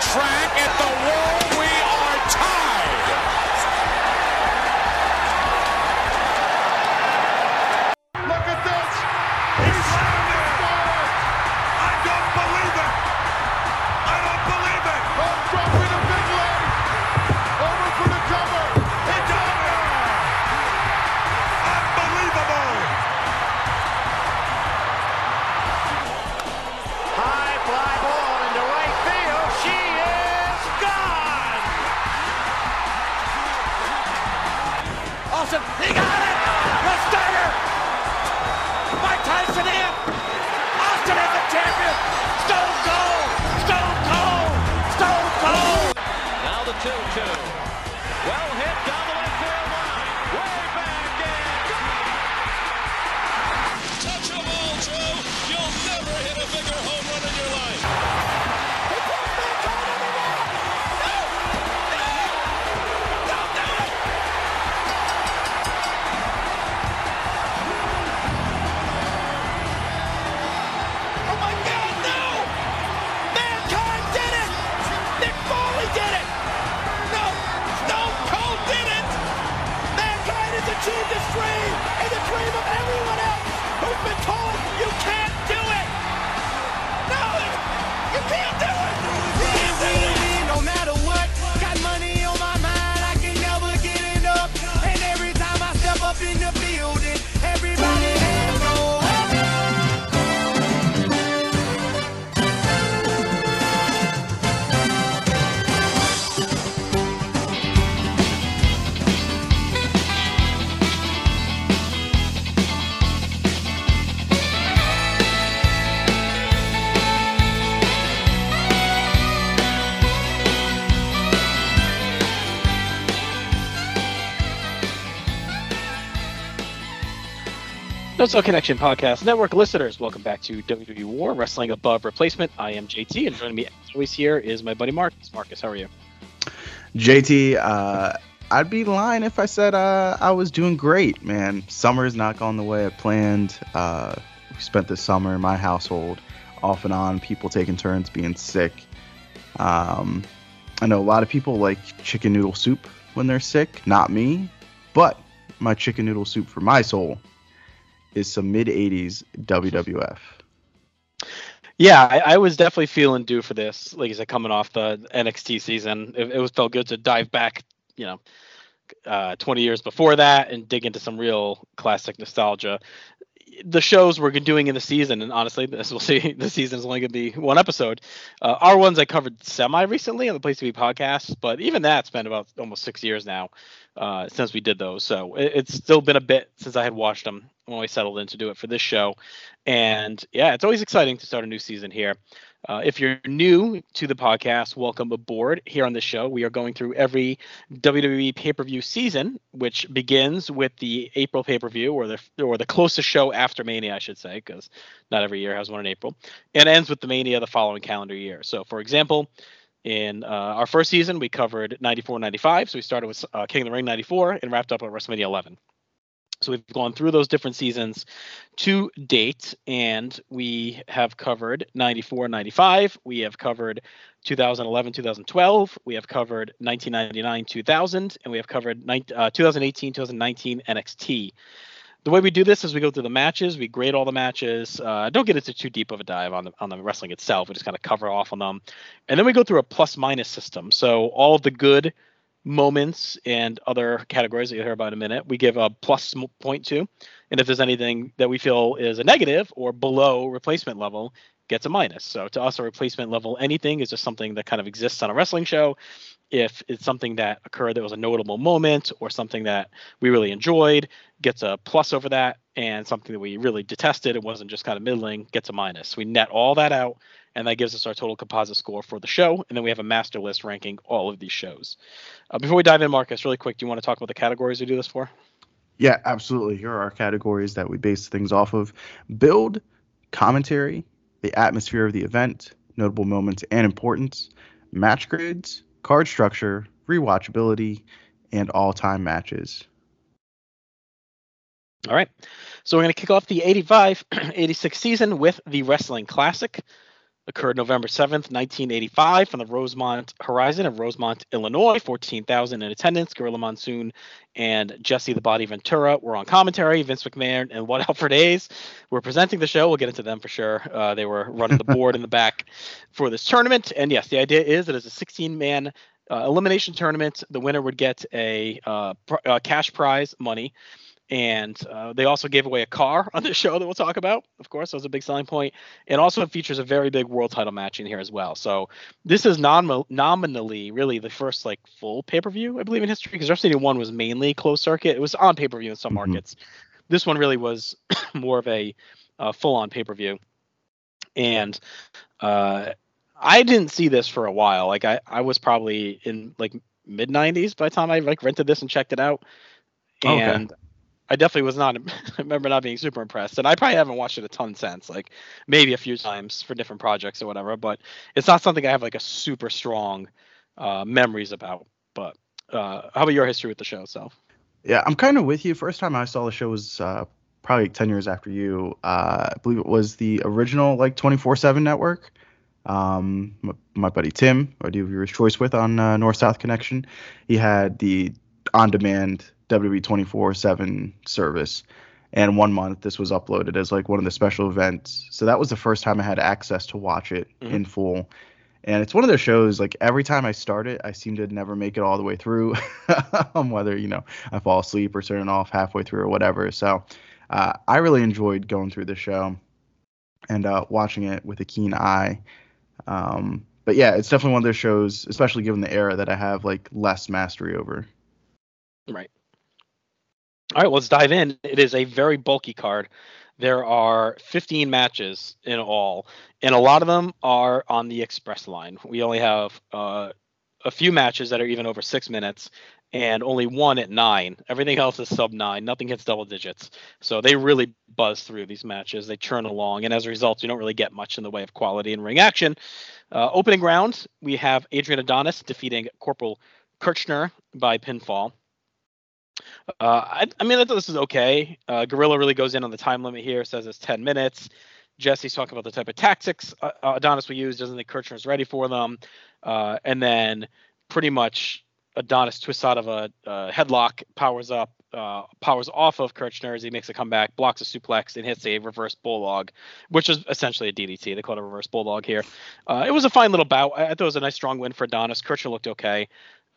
track at the wall. Cell Connection Podcast Network listeners, welcome back to WWE War Wrestling Above Replacement. I am JT, and joining me as always here is my buddy Marcus. Marcus, how are you? JT, uh, I'd be lying if I said uh, I was doing great, man. Summer's not gone the way I planned. Uh, we spent the summer in my household off and on, people taking turns being sick. Um, I know a lot of people like chicken noodle soup when they're sick, not me, but my chicken noodle soup for my soul is some mid 80s WWF. Yeah, I, I was definitely feeling due for this. Like I said, coming off the NXT season, it, it was felt good to dive back, you know, uh, 20 years before that and dig into some real classic nostalgia. The shows we're doing in the season, and honestly, as we'll see, the season is only going to be one episode. Uh, are ones I covered semi recently on the Place to Be podcast, but even that's been about almost six years now uh, since we did those. So it, it's still been a bit since I had watched them when we settled in to do it for this show. And yeah, it's always exciting to start a new season here. Uh, if you're new to the podcast, welcome aboard. Here on the show, we are going through every WWE pay-per-view season, which begins with the April pay-per-view, or the or the closest show after Mania, I should say, because not every year has one in April, and ends with the Mania the following calendar year. So, for example, in uh, our first season, we covered 94 95. So we started with uh, King of the Ring 94 and wrapped up at WrestleMania 11. So we've gone through those different seasons to date, and we have covered 94 95. We have covered 2011 2012. We have covered 1999 2000, and we have covered uh, 2018 2019 NXT the way we do this is we go through the matches, we grade all the matches. Uh, don't get into too deep of a dive on the on the wrestling itself. We just kind of cover off on them, and then we go through a plus minus system. So all of the good moments and other categories that you'll hear about in a minute, we give a plus m- point to, and if there's anything that we feel is a negative or below replacement level, gets a minus. So to us, a replacement level anything is just something that kind of exists on a wrestling show. If it's something that occurred that was a notable moment or something that we really enjoyed, gets a plus over that, and something that we really detested and wasn't just kind of middling gets a minus. We net all that out, and that gives us our total composite score for the show. And then we have a master list ranking all of these shows. Uh, before we dive in, Marcus, really quick, do you want to talk about the categories we do this for? Yeah, absolutely. Here are our categories that we base things off of build, commentary, the atmosphere of the event, notable moments and importance, match grades, card structure, rewatchability, and all time matches. All right. So we're going to kick off the 85 86 season with the Wrestling Classic. Occurred November 7th, 1985, from the Rosemont Horizon of Rosemont, Illinois. 14,000 in attendance. Gorilla Monsoon and Jesse the Body Ventura were on commentary. Vince McMahon and What Alfred Hayes were presenting the show. We'll get into them for sure. Uh, they were running the board in the back for this tournament. And yes, the idea is it is a 16 man uh, elimination tournament. The winner would get a uh, pr- uh, cash prize money and uh, they also gave away a car on the show that we'll talk about. Of course, that was a big selling point. And also features a very big world title match in here as well. So this is non- nominally really the first like full pay per view I believe in history because WrestleMania one was mainly closed circuit. It was on pay per view in some Mhm. markets. This one really was more of a uh, full on pay per view. And uh, I didn't see this for a while. Like I, I was probably in like mid 90s by the time I like rented this and checked it out. Okay. I definitely was not. I remember not being super impressed, and I probably haven't watched it a ton since, like maybe a few times for different projects or whatever. But it's not something I have like a super strong uh, memories about. But uh, how about your history with the show itself? Yeah, I'm kind of with you. First time I saw the show was uh, probably like 10 years after you. Uh, I believe it was the original like 24/7 network. Um, my, my buddy Tim, I do Viewer's Choice with on uh, North South Connection, he had the on-demand E WWE 24/7 service, and one month this was uploaded as like one of the special events. So that was the first time I had access to watch it Mhm. in full. And it's one of those shows like every time I start it, I seem to never make it all the way through. um, whether you know I fall asleep or turn it off halfway through or whatever. So uh, I really enjoyed going through the show and uh, watching it with a keen eye. Um, but yeah, it's definitely one of those shows, especially given the era that I have like less mastery over. Right. All right, let's dive in. It is a very bulky card. There are 15 matches in all, and a lot of them are on the express line. We only have uh, a few matches that are even over six minutes, and only one at nine. Everything else is sub nine. Nothing hits double digits. So they really buzz through these matches. They churn along, and as a result, you don't really get much in the way of quality and ring action. Uh, opening round, we have Adrian Adonis defeating Corporal Kirchner by pinfall. Uh, I, I mean, I thought this is okay. Uh, Gorilla really goes in on the time limit here, says it's 10 minutes. Jesse's talking about the type of tactics uh, uh, Adonis will use, doesn't think Kirchner's ready for them. Uh, and then pretty much Adonis twists out of a, headlock, powers up, uh, powers off of Kirchner as he makes a comeback, blocks a suplex, and hits a reverse bulldog, which is essentially a DDT. They call it a reverse bulldog here. It was a fine little bout. I thought it was a nice strong win for Adonis. Kirchner looked okay.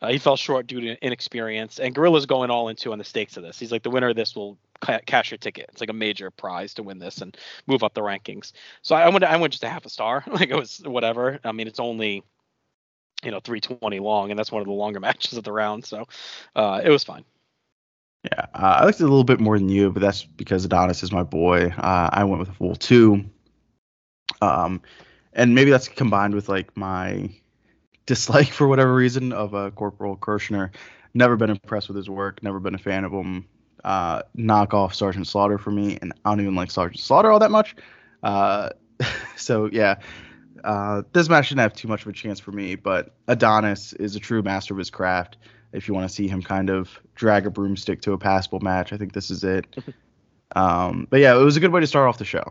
Uh, he fell short due to inexperience, and Gorilla's going all into on the stakes of this. He's like, the winner of this will ca- cash your ticket. It's like a major prize to win this and move up the rankings. So I went, I went just a half a star. like it was whatever. I mean, it's only, you know, 320 long, and that's one of the longer matches of the round. So uh, it was fine. Yeah, uh, I liked it a little bit more than you, but that's because Adonis is my boy. Uh, I went with a full two. Um, and maybe that's combined with like my dislike for whatever reason of uh, Corporal Kirchner. Never been impressed with his work. Never been a fan of him. Uh, knock off Sergeant Slaughter for me, and I don't even like Sergeant Slaughter all that much. Uh, so yeah, uh, this match didn't have too much of a chance for me. But Adonis is a true master of his craft. If you want to see him kind of drag a broomstick to a passable match, I think this is it. um, but yeah, it was a good way to start off the show.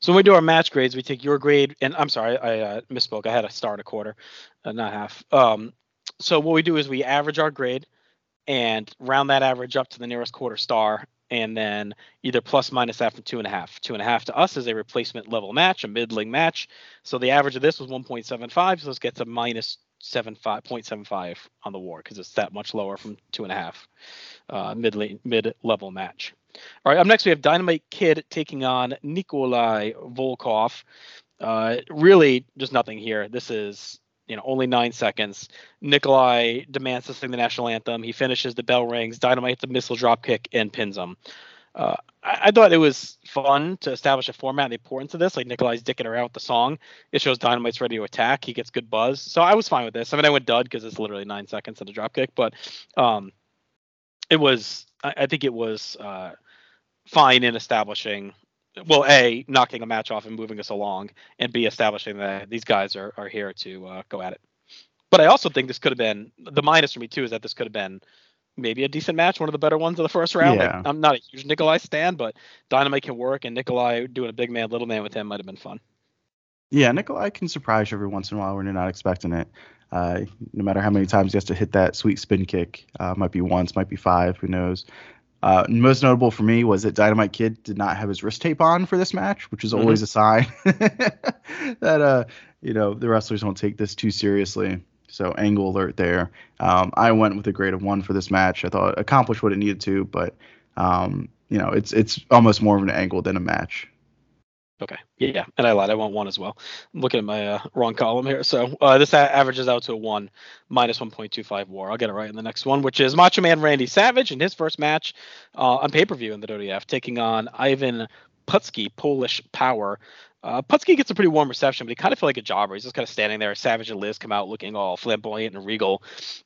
So when we do our match grades, we take your grade, and I'm sorry, I uh, misspoke. I had a star a quarter, uh, not half. Um, so what we do is we average our grade and round that average up to the nearest quarter star, and then either plus minus that from two and a half. Two and a half to us is a replacement level match, a middling match. So the average of this was 1.75, so let's get to minus 75.75 on the war because it's that much lower from two and a half. Uh, mid level match. All right, up next we have Dynamite Kid taking on Nikolai Volkov. Uh, really, just nothing here. This is you know only nine seconds. Nikolai demands to sing the national anthem. He finishes, the bell rings. Dynamite a missile drop kick and pins him. Uh, I, I thought it was fun to establish a format and the importance of this. Like Nikolai's dicking around with the song. It shows Dynamite's ready to attack. He gets good buzz. So I was fine with this. I mean, I went dud because it's literally nine seconds of a drop kick, but um, it was. I, I think it was. Uh, fine in establishing well a knocking a match off and moving us along and b establishing that these guys are, are here to uh, go at it but i also think this could have been the minus for me too is that this could have been maybe a decent match one of the better ones of the first round Like, i'm not a huge nikolai stand but dynamite can work and nikolai doing a big man little man with him might have been fun Yeah, Nikolai can surprise you every once in a while when you're not expecting it. Uh, no matter how many times he has to hit that sweet spin kick, uh, might be once, might be five, who knows. Uh, most notable for me was that Dynamite Kid did not have his wrist tape on for this match, which is Mhm. always a sign that uh, you know the wrestlers don't take this too seriously. So angle alert there. Um, I went with a grade of one for this match. I thought it accomplished what it needed to, but um, you know it's it's almost more of an angle than a match. Okay. Yeah, and I lied. I want one as well. I'm looking at my uh, wrong column here. So uh, this a- averages out to a one, minus 1.25 WAR. I'll get it right in the next one, which is Macho Man Randy Savage in his first match uh, on pay per view in the WWF, taking on Ivan Putski, Polish Power. Uh, Putski gets a pretty warm reception, but he kind of felt like a jobber. He's just kind of standing there. Savage and Liz come out looking all flamboyant and regal.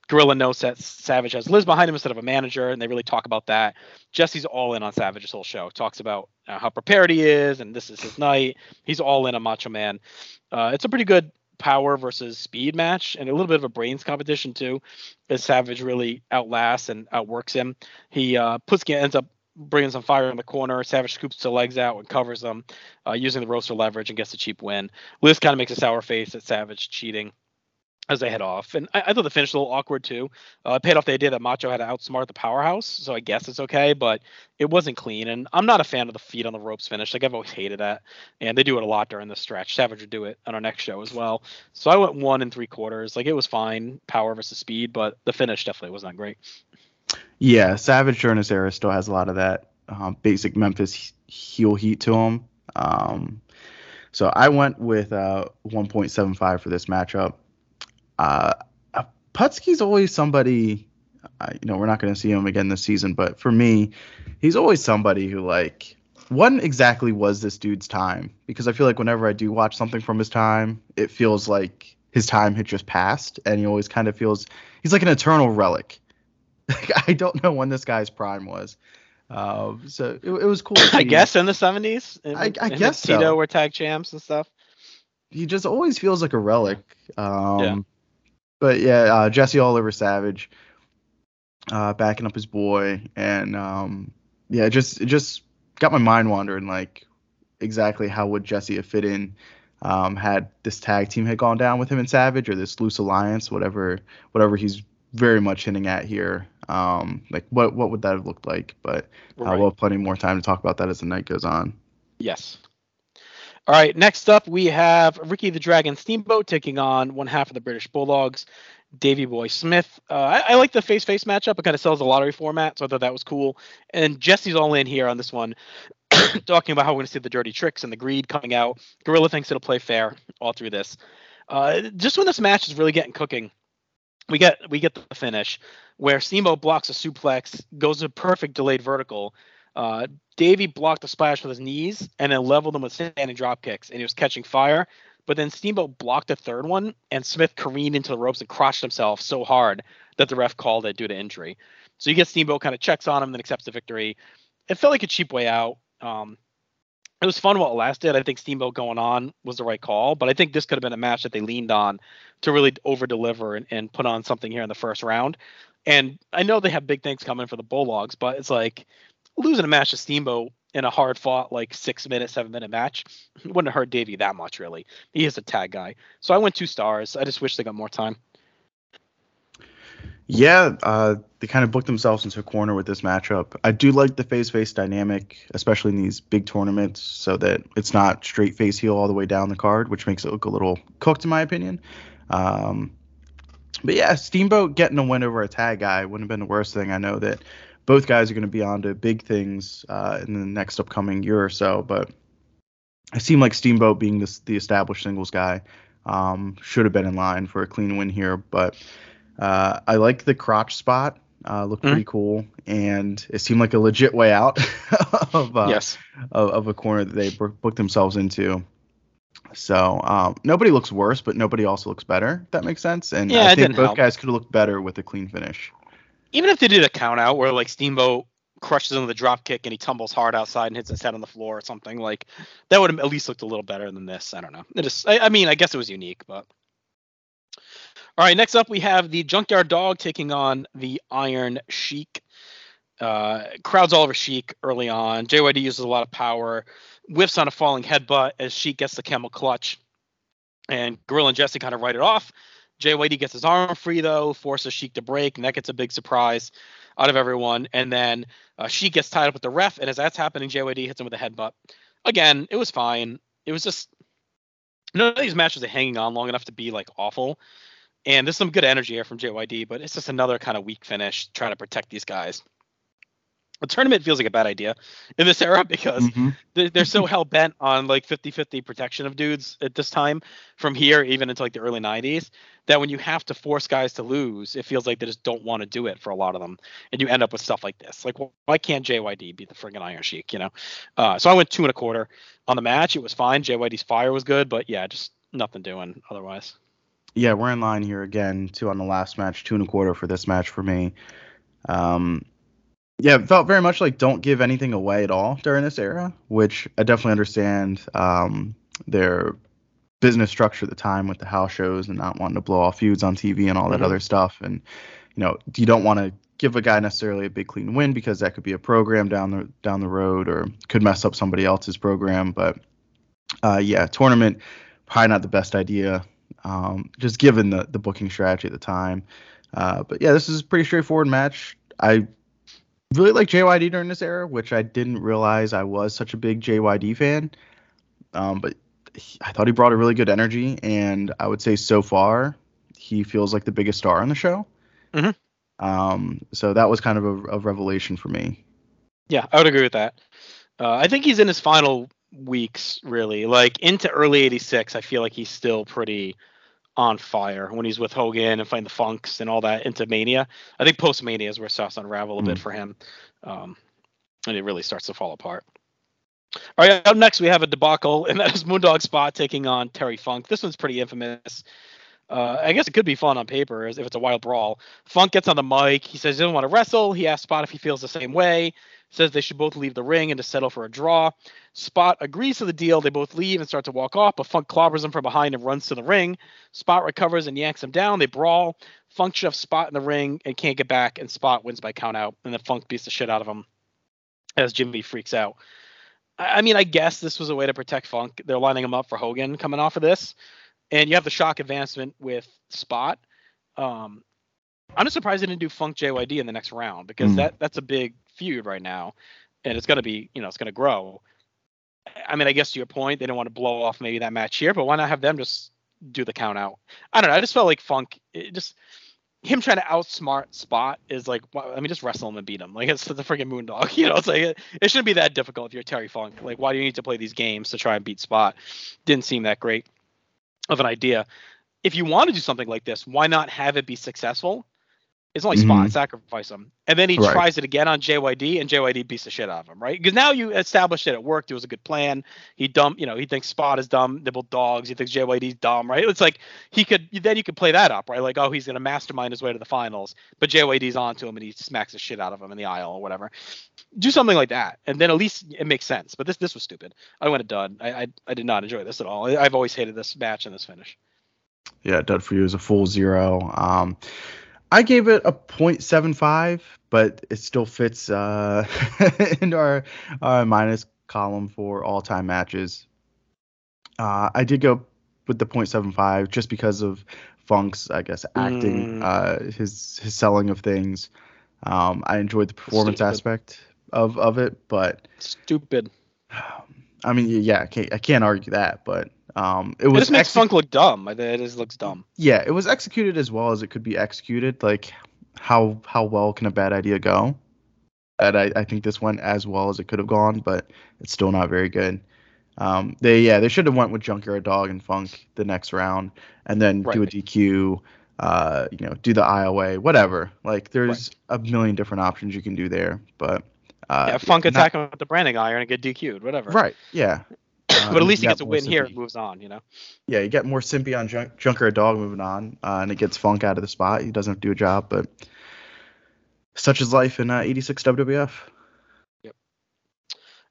Gorilla knows that Savage has Liz behind him instead of a manager, and they really talk about that. Jesse's all in on Savage's whole show. Talks about uh, how prepared he is, and this is his night. He's all in on Macho Man. Uh, it's a pretty good power versus speed match, and a little bit of a brains competition too, as Savage really outlasts and outworks him. He uh, Putski ends up bringing some fire in the corner. Savage scoops the legs out and covers them, uh, using the roaster leverage and gets a cheap win. Liz kind of makes a sour face at Savage cheating as they head off. And I, I thought the finish was a little awkward too. Uh, it paid off the idea that Macho had to outsmart the powerhouse, so I guess it's okay, but it wasn't clean. And I'm not a fan of the feet on the ropes finish. Like I've always hated that. And they do it a lot during the stretch. Savage would do it on our next show as well. So I went one and three quarters. Like it was fine, power versus speed, but the finish definitely was not great. Yeah, Savage during era still has a lot of that um, basic Memphis heel heat to him. Um, so I went with uh, 1.75 for this matchup. Uh, uh, Putski's always somebody, uh, you know, we're not going to see him again this season, but for me, he's always somebody who, like, when exactly was this dude's time? Because I feel like whenever I do watch something from his time, it feels like his time had just passed, and he always kind of feels he's like an eternal relic. I don't know when this guy's prime was. Uh, so it, it was cool. I guess in the 70s. I- I and guess so. Tito were tag champs and stuff. he just always feels like a relic. Um, But yeah, uh, Jesse Oliver Savage, uh, backing up his boy, and um, yeah, it just it just got my mind wandering like exactly how would Jesse have fit in um, had this tag team had gone down with him and Savage or this loose alliance, whatever whatever he's very much hinting at here. Um, like what what would that have looked like? But uh, Right. we'll have plenty more time to talk about that as the night goes on. Yes. All right. Next up, we have Ricky the Dragon Steamboat taking on one half of the British Bulldogs, Davy Boy Smith. Uh, I, I like the face face matchup. It kind of sells the lottery format, so I thought that was cool. And Jesse's all in here on this one, talking about how we're going to see the dirty tricks and the greed coming out. Gorilla thinks it'll play fair all through this. Uh, just when this match is really getting cooking, we get we get the finish where Steamboat blocks a suplex, goes to perfect delayed vertical. Uh, Davey blocked the splash with his knees and then leveled them with standing drop kicks, and he was catching fire. But then Steamboat blocked the third one, and Smith careened into the ropes and crushed himself so hard that the ref called it due to injury. So you get Steamboat kind of checks on him, and then accepts the victory. It felt like a cheap way out. Um, it was fun while it lasted. I think Steamboat going on was the right call, but I think this could have been a match that they leaned on to really over deliver and, and put on something here in the first round. And I know they have big things coming for the Bulldogs, but it's like losing a match to Steamboat in a hard fought like six minute, seven minute match wouldn't have hurt Davey that much really. He is a tag guy. So I went two stars. I just wish they got more time. Yeah, uh, they kind of booked themselves into a corner with this matchup. I do like the face face dynamic, especially in these big tournaments, so that it's not straight face heel all the way down the card, which makes it look a little cooked, in my opinion. Um, but yeah, Steamboat getting a win over a tag guy wouldn't have been the worst thing. I know that both guys are going to be on to big things uh, in the next upcoming year or so, but it seemed like Steamboat being this, the established singles guy um, should have been in line for a clean win here, but. Uh, I like the crotch spot. Uh, looked pretty cool, and it seemed like a legit way out of, uh, yes. of of a corner that they booked themselves into. So um, nobody looks worse, but nobody also looks better. If that makes sense. And Yeah, I think both help. guys could have looked better with a clean finish. Even if they did a count out where like Steamboat crushes him with a drop kick and he tumbles hard outside and hits his head on the floor or something, like that would have at least looked a little better than this. I don't know. It just I, I mean, I guess it was unique, but all right, next up we have the Junkyard Dog taking on the Iron Sheik. Uh, crowds all over Sheik early on. JYD uses a lot of power, whiffs on a falling headbutt as Sheik gets the camel clutch. And Gorilla and Jesse kind of write it off. JYD gets his arm free though, forces Sheik to break, and that gets a big surprise out of everyone. And then uh, Sheik gets tied up with the ref, and as that's happening, JYD hits him with a headbutt. Again, it was fine. It was just none of these matches are hanging on long enough to be like awful. And there's some good energy here from JYD, but it's just another kind of weak finish trying to protect these guys. A tournament feels like a bad idea in this era because Mhm. they're, they're so hell bent on like 50-50 protection of dudes at this time from here even into like the early 90s that when you have to force guys to lose it feels like they just don't want to do it for a lot of them. And you end up with stuff like this. Like wh- why can't jyd beat the friggin' iron sheik you know? Uh, so i went two and a quarter on the match. It was fine. Jyd's fire was good but yeah just nothing doing otherwise Yeah, we're in line here again. Two on the last match, two and a quarter for this match for me. Um, yeah, it felt very much like don't give anything away at all during this era, which I definitely understand um, their business structure at the time with the house shows and not wanting to blow off feuds on TV and all that Mhm. other stuff. And you know, you don't want to give a guy necessarily a big clean win because that could be a program down the down the road or could mess up somebody else's program. But uh, yeah, tournament probably not the best idea, um, just given the the booking strategy at the time. Uh, but yeah, this is a pretty straightforward match. I really like JYD during this era, which I didn't realize I was such a big JYD fan. Um, but he, I thought he brought a really good energy, and I would say so far he feels like the biggest star on the show. Mhm. Um, so that was kind of a, a revelation for me. Yeah, I would agree with that. Uh, I think he's in his final weeks, really. Like into early '86, I feel like he's still pretty on fire when he's with Hogan and fighting the Funks and all that into Mania. I think post Mania is where it starts to unravel a bit for him, um, and it really starts to fall apart. All right, up next we have a debacle, and that is Moondog Spot taking on Terry Funk. This one's pretty infamous. Uh, I guess it could be fun on paper if it's a wild brawl. Funk gets on the mic. He says he doesn't want to wrestle. He asks Spot if he feels the same way. Says they should both leave the ring and to settle for a draw. Spot agrees to the deal. They both leave and start to walk off, but Funk clobbers him from behind and runs to the ring. Spot recovers and yanks him down. They brawl. Funk shoves Spot in the ring and can't get back, and Spot wins by count out. And then Funk beats the shit out of him as Jimmy freaks out. I mean, I guess this was a way to protect Funk. They're lining him up for Hogan coming off of this, and you have the shock advancement with Spot. Um, I'm just surprised they didn't do Funk JYD in the next round because Mm. that that's a big feud right now, and it's gonna be you know it's gonna grow. I mean, I guess to your point, they don't want to blow off maybe that match here, but why not have them just do the count out? I don't know. I just felt like Funk, it just him trying to outsmart Spot is like, why, let me just wrestle him and beat him. Like it's the freaking Moondog. You know, it's like it, it shouldn't be that difficult if you're Terry Funk. Like, why do you need to play these games to try and beat Spot? Didn't seem that great of an idea. If you want to do something like this, why not have it be successful? It's only Spot, Mhm. sacrifice him, and then he Right. tries it again on JYD, and JYD beats the shit out of him, right? Because now you established that it worked. It was a good plan. He dumb, you know, he thinks Spot is dumb. They're both dogs. He thinks JYD's dumb, right? It's like he could then you could play that up, right? Like, oh, he's gonna mastermind his way to the finals, but JYD's onto him and he smacks the shit out of him in the aisle or whatever. Do something like that, and then at least it makes sense. But this this was stupid. I went dud. I I, I did not enjoy this at all. I've always hated this match and this finish. Yeah, dud for you is a full zero. Um, I gave it a 0.75, but it still fits uh, into our, our minus column for all time matches. Uh, I did go with the 0.75 just because of Funk's, I guess, acting, Mm. uh, his his selling of things. Um, I enjoyed the performance Stupid. aspect of, of it, but Stupid. I mean, yeah, I can't, I can't argue that, but um, it It was just makes Funk look dumb. It just looks dumb. yeah, it was executed as well as it could be executed. Like, how how well can a bad idea go? And I, I think this went as well as it could have gone, but it's still not very good. Um, they yeah they should have went with Junkyard Dog and Funk the next round, and then do a DQ, uh, you know, do the IOA, whatever. Like, there's a million different options you can do there, but uh, yeah, Funk attack him with the branding iron and get DQ'd, whatever. right, yeah. but at Um, least he gets a win here and moves on. You know. yeah, you get more simpy on Junkyard Dog moving on, uh, and it gets Funk out of the spot. He doesn't have to do a job, but such is life in uh, 86 WWF. Yep.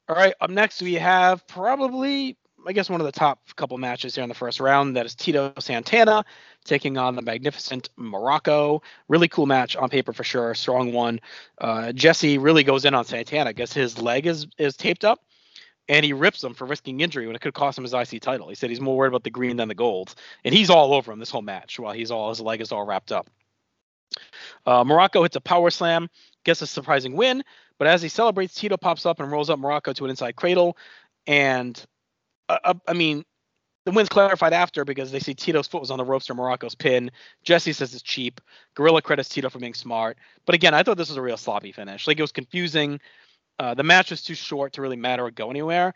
All right, up next we have probably, I guess, one of the top couple matches here in the first round. That is Tito Santana taking on the magnificent Muraco. Really cool match on paper for sure. Strong one. Uh, Jesse really goes in on Santana. I guess his leg is is taped up, and he rips him for risking injury when it could cost him his IC title. He said he's more worried about the green than the gold, and he's all over him this whole match while he's all his leg is all wrapped up. Uh, Muraco hits a power slam, gets a surprising win, but as he celebrates, Tito pops up and rolls up Muraco to an inside cradle, and uh, uh, I mean, the win's clarified after because they see Tito's foot was on the ropes for Muraco's pin. Jesse says it's cheap. Gorilla credits Tito for being smart. But again, I thought this was a real sloppy finish. Like it was confusing. Uh, the match was too short to really matter or go anywhere.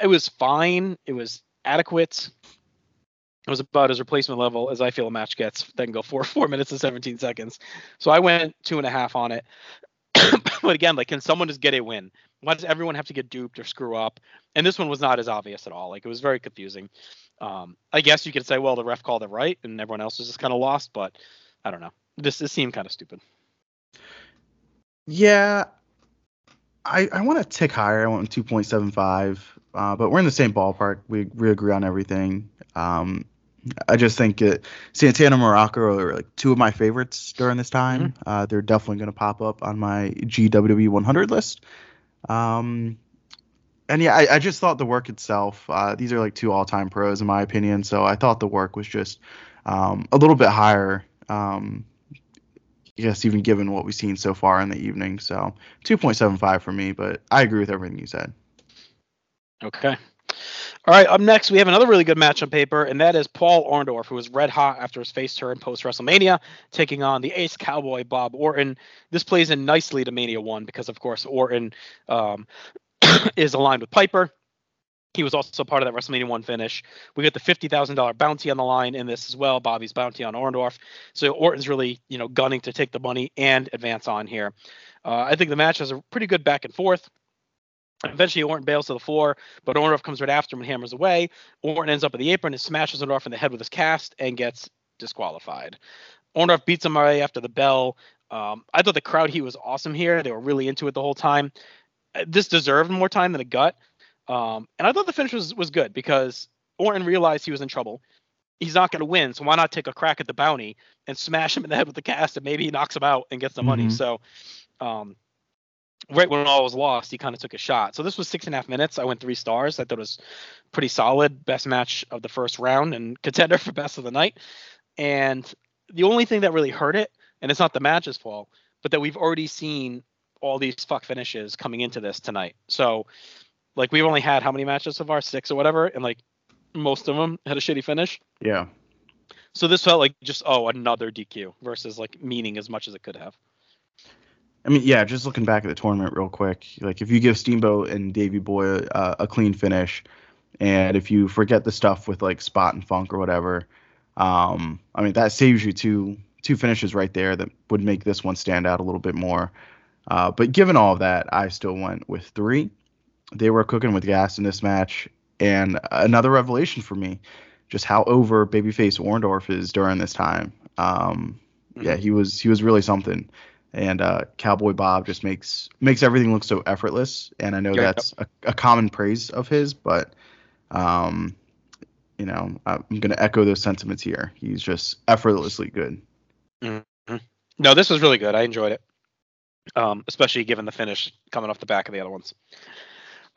It was fine. It was adequate. It was about as replacement level as I feel a match gets. That can go four four minutes and 17 seconds. So I went two and a half on it. but again, like, can someone just get a win? Why does everyone have to get duped or screw up? And this one was not as obvious at all. Like it was very confusing. Um, I guess you could say, well, the ref called it right, and everyone else was just kind of lost. But I don't know. This this seemed kind of stupid. Yeah, I I want to tick higher. I want 2.75, uh, but we're in the same ballpark. We we agree on everything. Um, I just think it, Santana Muraco are like two of my favorites during this time. Mm-hmm. Uh, they're definitely going to pop up on my GWW 100 list. Um, and yeah, I, I just thought the work itself. Uh, these are like two all-time pros in my opinion. So I thought the work was just um, a little bit higher. Um, Guess even given what we've seen so far in the evening. So 2.75 for me, but I agree with everything you said. Okay. All right, up next, we have another really good match on paper, and that is Paul Orndorff, who was red hot after his face turn post WrestleMania, taking on the ace cowboy Bob Orton. This plays in nicely to Mania 1 because, of course, Orton um, is aligned with Piper. He was also part of that WrestleMania 1 finish. We get the $50,000 bounty on the line in this as well, Bobby's bounty on Orndorff. So Orton's really, you know, gunning to take the money and advance on here. Uh, I think the match has a pretty good back and forth. Eventually, Orton bails to the floor, but Orndorff comes right after him and hammers away. Orton ends up at the apron and smashes Orndorff in the head with his cast and gets disqualified. Orndorff beats him away after the bell. Um, I thought the crowd heat was awesome here. They were really into it the whole time. Uh, This deserved more time than a gut. Um, and I thought the finish was, was good because Orton realized he was in trouble. He's not going to win, so why not take a crack at the bounty and smash him in the head with the cast, and maybe he knocks him out and gets the money. Mhm. So, um, right when all was lost, he kind of took a shot. So this was six and a half minutes. I went three stars. I thought it was pretty solid. Best match of the first round and contender for best of the night. And the only thing that really hurt it, and it's not the match's fault, but that we've already seen all these fuck finishes coming into this tonight. So, like, we've only had how many matches so far? Six or whatever, and like most of them had a shitty finish. Yeah. So this felt like just oh another DQ versus like meaning as much as it could have. I mean, yeah, just looking back at the tournament real quick, like if you give Steamboat and Davy Boy uh, a clean finish, and if you forget the stuff with like Spot and Funk or whatever, um, I mean that saves you two two finishes right there that would make this one stand out a little bit more. Uh, but given all of that, I still went with three. They were cooking with gas in this match, and another revelation for me, just how over babyface Orndorff is during this time. Um, yeah, he was he was really something and uh, Cowboy Bob just makes makes everything look so effortless. And I know Yep. that's a, a common praise of his, but um, you know, I'm gonna echo those sentiments here. He's just effortlessly good. No, this was really good. I enjoyed it, um, especially given the finish coming off the back of the other ones.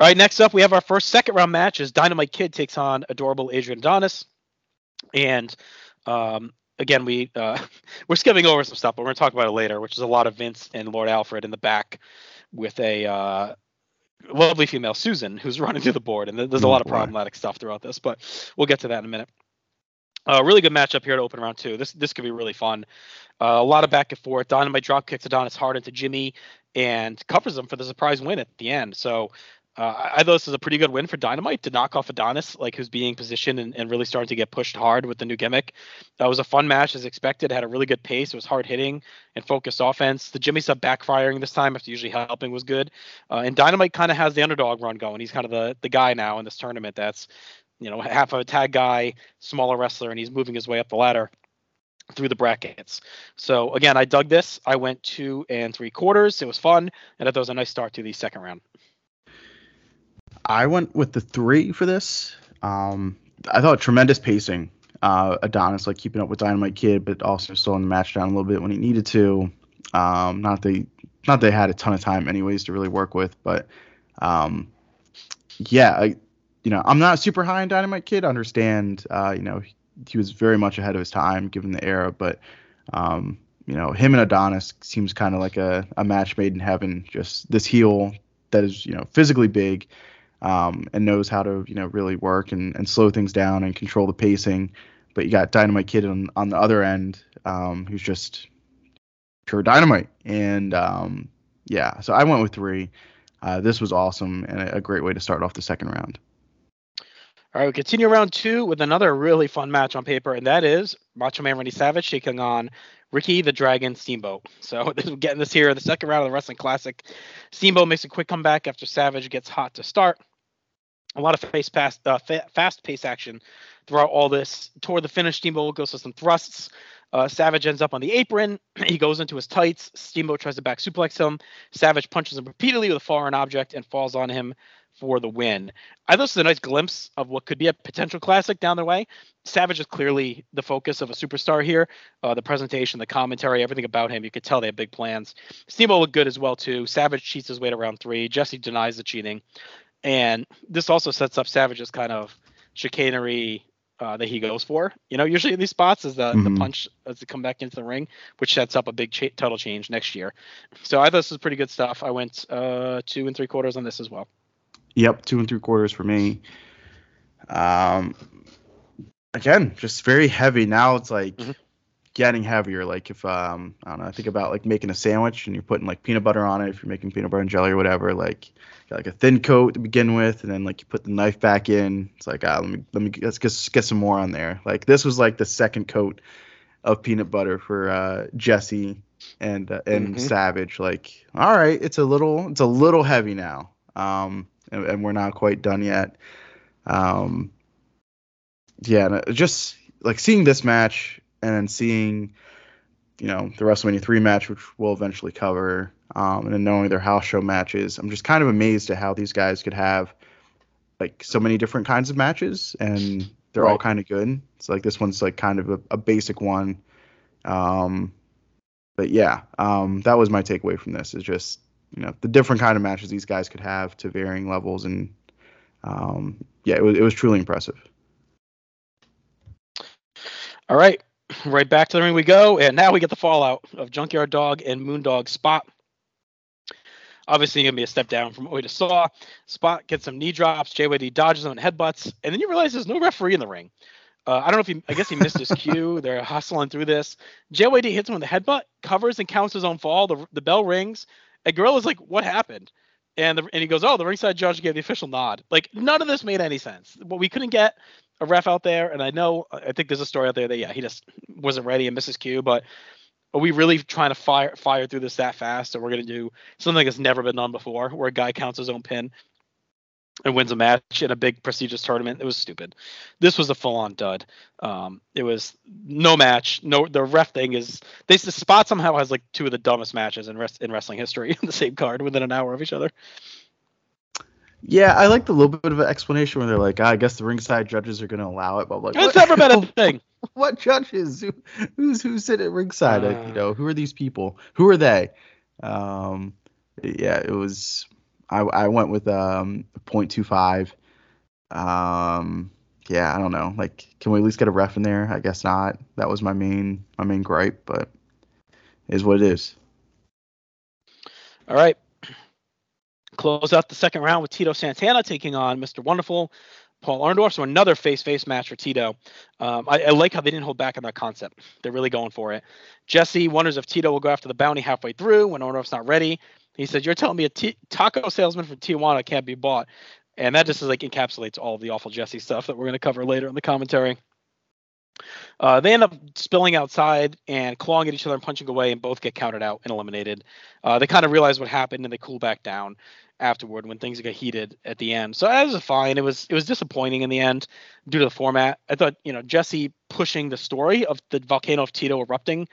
All right, next up we have our first second round match. Is Dynamite Kid takes on adorable Adrian Adonis, and um, again we uh, we're skipping over some stuff, but we're gonna talk about it later, which is a lot of Vince and Lord Alfred in the back with a uh, lovely female Susan who's running through the board, and there's a Oh, lot of problematic stuff throughout this, but we'll get to that in a minute. Uh, really good matchup here to open round two. This this could be really fun. Uh, a lot of back and forth. Dynamite drop kicks Adonis hard into Jimmy and covers him for the surprise win at the end. So uh, I thought this is a pretty good win for Dynamite to knock off Adonis, like who's being positioned and, and really starting to get pushed hard with the new gimmick. That was a fun match as expected. Had a really good pace. It was hard hitting and focused offense. The Jimmy sub backfiring this time after usually helping was good. Uh, and Dynamite kind of has the underdog run going. He's kind of the the guy now in this tournament that's you know half of a tag guy, smaller wrestler, and he's moving his way up the ladder through the brackets. So again, I dug this. I went two and three quarters. It was fun, and it was a nice start to the second round. I went with the three for this. Um, I thought tremendous pacing. Uh, Adonis like keeping up with Dynamite Kid, but also slowing the match down a little bit when he needed to. Um, not they not they had a ton of time anyways to really work with, but um, yeah, I, you know, I'm not super high on Dynamite Kid. I understand, uh, you know, he, he was very much ahead of his time given the era, but um, you know, him and Adonis seems kind of like a, a match made in heaven. Just this heel that is, you know, physically big um, and knows how to, you know, really work and, and slow things down and control the pacing. But you got Dynamite Kid on, on the other end, um, who's just pure dynamite. And um, yeah, so I went with three. Uh, this was awesome and a, great way to start off the second round. All right, we continue round two with another really fun match on paper, and that is Macho Man Randy Savage taking on Ricky the Dragon Steamboat. So we're getting this here, the second round of the Wrestling Classic. Steamboat makes a quick comeback after Savage gets hot to start. A lot of face past, uh, fa- fast pace action throughout all this. Toward the finish, Steamboat goes to some thrusts. Uh, Savage ends up on the apron. he goes into his tights. Steamboat tries to back suplex him. Savage punches him repeatedly with a foreign object and falls on him for the win. I thought this was a nice glimpse of what could be a potential classic down the way. Savage is clearly the focus of a superstar here. Uh, the presentation, the commentary, everything about him, you could tell they have big plans. Steamboat looked good as well too. Savage cheats his way to round three. Jesse denies the cheating, and this also sets up Savage's kind of chicanery uh, that he goes for. You know, usually in these spots is the, Mhm. the punch as they come back into the ring, which sets up a big cha- total change next year. So I thought this was pretty good stuff. I went uh, two and three quarters on this as well. Yep, two and three quarters for me. Um, again, just very heavy. Now it's like Mhm. Getting heavier. Like if um, I don't know, I think about like making a sandwich and you're putting like peanut butter on it. If you're making peanut butter and jelly or whatever, like got like a thin coat to begin with, and then like you put the knife back in. It's like ah, let me let me let's get get some more on there. Like this was like the second coat of peanut butter for uh, Jesse and uh, and Mhm. Savage. Like all right, it's a little it's a little heavy now. Um, and, and we're not quite done yet. Um, yeah, and, uh, just like seeing this match and then seeing, you know, the WrestleMania three match, which we'll eventually cover, um, and then knowing their house show matches, I'm just kind of amazed at how these guys could have like so many different kinds of matches, and they're all kind of good. It's like this one's like kind of a, a basic one. Um, but yeah, um, that was my takeaway from this. Is just you know the different kind of matches these guys could have to varying levels, and um, yeah, it was it was truly impressive. All right, right back to the ring we go, and now we get the fallout of Junkyard Dog and Moondog Spot. Obviously, gonna be a step down from what just saw. Spot gets some knee drops. JYD dodges them and headbutts, and then you realize there's no referee in the ring. Uh, I don't know if he, I guess he missed his cue. They're hustling through this. JYD hits him with a headbutt, covers and counts his own fall. The, the bell rings, and Gorilla's like, "What happened?" And the, and he goes, "Oh, the ringside judge gave the official nod." Like none of this made any sense. But we couldn't get a ref out there, and I know I think there's a story out there that yeah, he just wasn't ready and misses cue. But are we really trying to fire fire through this that fast, or we're gonna do something that's never been done before, where a guy counts his own pin and wins a match in a big prestigious tournament? It was stupid. This was a full on dud. Um, it was no match. No, the ref thing is they the spot somehow has like two of the dumbest matches in rest, in wrestling history in the same card within an hour of each other. Yeah, I liked the little bit of an explanation where they're like, ah, I guess the ringside judges are going to allow it, but I'm like, It's what? never been a thing. what judges? Who, who's who's sitting at ringside? Uh. you know, who are these people? Who are they? Um, yeah, it was. I I went with um 0.25. Um, yeah, I don't know. Like, can we at least get a ref in there? I guess not. That was my main my main gripe, but is what it is. All right. Close out the second round with Tito Santana taking on Mr. Wonderful, Paul Orndorff. So another face-face match for Tito. Um, I, I like how they didn't hold back on that concept. They're really going for it. Jesse wonders if Tito will go after the bounty halfway through when Orndorff's not ready. He said, "You're telling me a t- taco salesman from Tijuana can't be bought," and that just is like encapsulates all the awful Jesse stuff that we're going to cover later in the commentary. Uh, they end up spilling outside and clawing at each other and punching away, and both get counted out and eliminated. Uh, they kind of realize what happened and they cool back down afterward when things get heated at the end. So that was fine. It was it was disappointing in the end due to the format. I thought you know Jesse pushing the story of the volcano of Tito erupting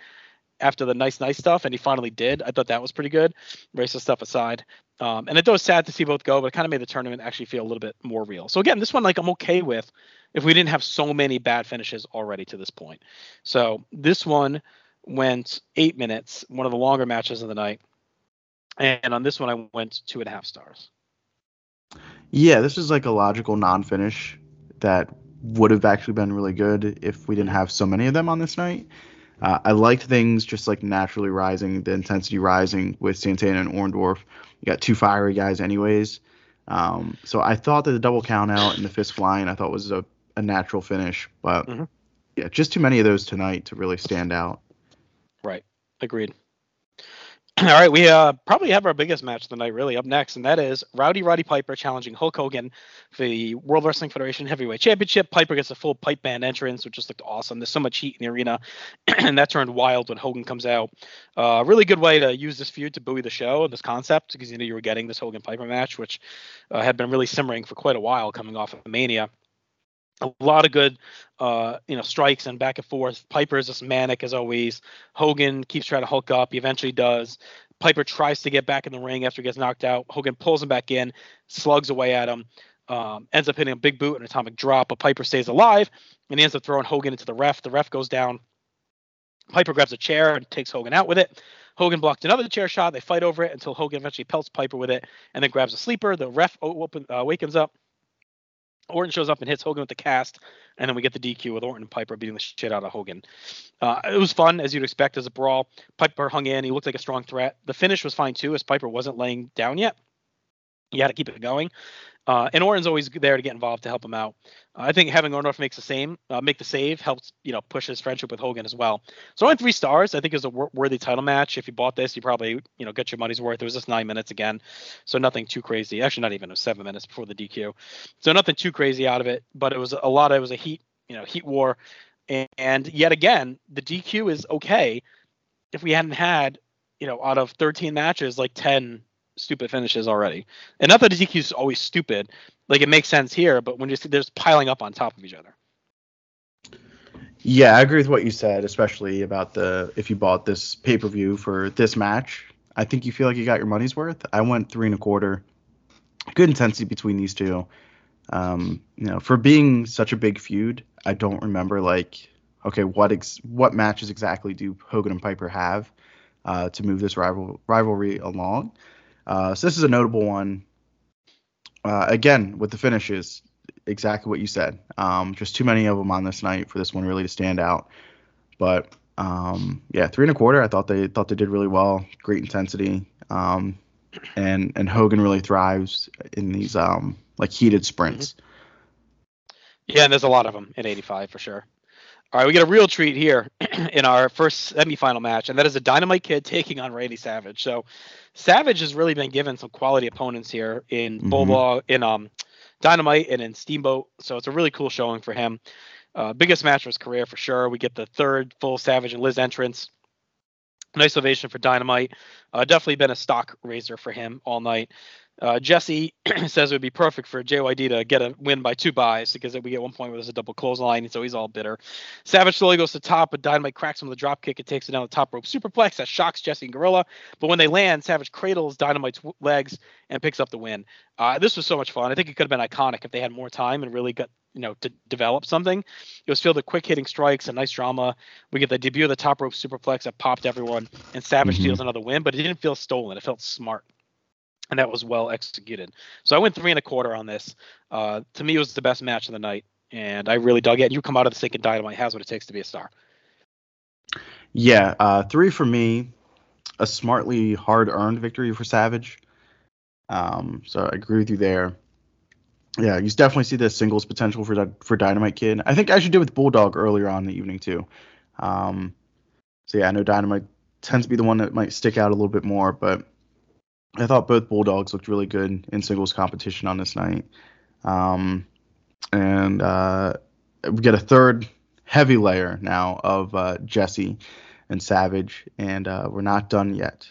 after the nice nice stuff, and he finally did. I thought that was pretty good. Racist stuff aside, um, and it was sad to see both go, but it kind of made the tournament actually feel a little bit more real. So again, this one like I'm okay with if we didn't have so many bad finishes already to this point. So this one went eight minutes, one of the longer matches of the night. And on this one, I went two and a half stars. Yeah, this is like a logical non-finish that would have actually been really good if we didn't have so many of them on this night. Uh, I liked things just like naturally rising, the intensity rising with Santana and Orndorff. You got two fiery guys, anyways. Um, so I thought that the double count out and the fist flying, I thought was a, a natural finish, but Mhm. yeah, just too many of those tonight to really stand out. Right. Agreed. All right, we uh, probably have our biggest match of the night really up next, and that is Rowdy Roddy Piper challenging Hulk Hogan for the World Wrestling Federation Heavyweight Championship. Piper gets a full pipe band entrance, which just looked awesome. There's so much heat in the arena, and that turned wild when Hogan comes out. Uh, really good way to use this feud to buoy the show and this concept because you knew you were getting this Hogan Piper match, which uh, had been really simmering for quite a while coming off of Mania a lot of good uh you know strikes and back and forth. Piper is just manic as always. Hogan keeps trying to hook up. He eventually does. Piper tries to get back in the ring after he gets knocked out. Hogan pulls him back in slugs away at him um, ends up hitting a big boot and atomic drop but piper stays alive and he ends up throwing hogan into the ref. The ref goes down. Piper grabs a chair and takes hogan out with it. Hogan blocked another chair shot. They fight over it until hogan eventually pelts piper with it and then grabs a sleeper. The ref open, uh, wakens up Orton shows up and hits Hogan with the cast, and then we get the DQ with Orton and Piper beating the shit out of Hogan. Uh, it was fun, as you'd expect, as a brawl. Piper hung in. He looked like a strong threat. The finish was fine, too, as Piper wasn't laying down yet. You had to keep it going. Uh, and Orton's always there to get involved to help him out. Uh, I think having Orndorff makes the same, uh, make the save helps, you know, push his friendship with Hogan as well. So went three stars. I think was a wor- worthy title match. If you bought this, you probably, you know, get your money's worth. It was just nine minutes again, so nothing too crazy. Actually, not even. It was seven minutes before the DQ, so nothing too crazy out of it. But it was a lot. Of, it was a heat, you know, heat war, and, and yet again, the DQ is okay. If we hadn't had, you know, out of 13 matches, like 10 stupid finishes already. And not that DQ is always stupid. Like it makes sense here, but when you see there's piling up on top of each other. Yeah, I agree with what you said, especially about the if you bought this pay per view for this match. I think you feel like you got your money's worth. I went three and a quarter. Good intensity between these two. Um, you know, for being such a big feud, I don't remember like, okay, what ex- what matches exactly do Hogan and Piper have uh, to move this rival rivalry along? Uh, so this is a notable one. Uh, again, with the finishes, exactly what you said. Um, just too many of them on this night for this one really to stand out. But um, yeah, three and a quarter. I thought they thought they did really well. Great intensity. Um, and and Hogan really thrives in these um, like heated sprints. Yeah, and there's a lot of them in 85 for sure. All right, we get a real treat here in our first semifinal match, and that is a Dynamite Kid taking on Randy Savage. So, Savage has really been given some quality opponents here in Mhm. Bulldog, in um, Dynamite, and in Steamboat. So it's a really cool showing for him. Uh, biggest match of his career for sure. We get the third full Savage and Liz entrance. Nice ovation for Dynamite. Uh, definitely been a stock raiser for him all night. Uh, Jesse says it would be perfect for JYD to get a win by two byes because we get one point where there's a double clothesline, and so he's all bitter. Savage slowly goes to top, but Dynamite cracks him with a drop kick and takes it down the top rope superplex. That shocks Jesse and Gorilla. But when they land, Savage cradles Dynamite's legs and picks up the win. Uh, this was so much fun. I think it could have been iconic if they had more time and really got you know to develop something. It was filled with quick hitting strikes and nice drama. We get the debut of the top rope superplex that popped everyone, and Savage Mhm. steals another win, but it didn't feel stolen. It felt smart and that was well executed. So I went three and a quarter on this. Uh, to me, it was the best match of the night, and I really dug it. And you come out of the thinking Dynamite has what it takes to be a star. Yeah, uh, three for me. A smartly hard earned victory for Savage. Um, so I agree with you there. Yeah, you definitely see the singles potential for for Dynamite Kid. I think as you did with Bulldog earlier on in the evening too. Um, so yeah, I know Dynamite tends to be the one that might stick out a little bit more, but I thought both Bulldogs looked really good in singles competition on this night. Um, and uh, we get a third heavy layer now of uh, Jesse and Savage, and uh, we're not done yet.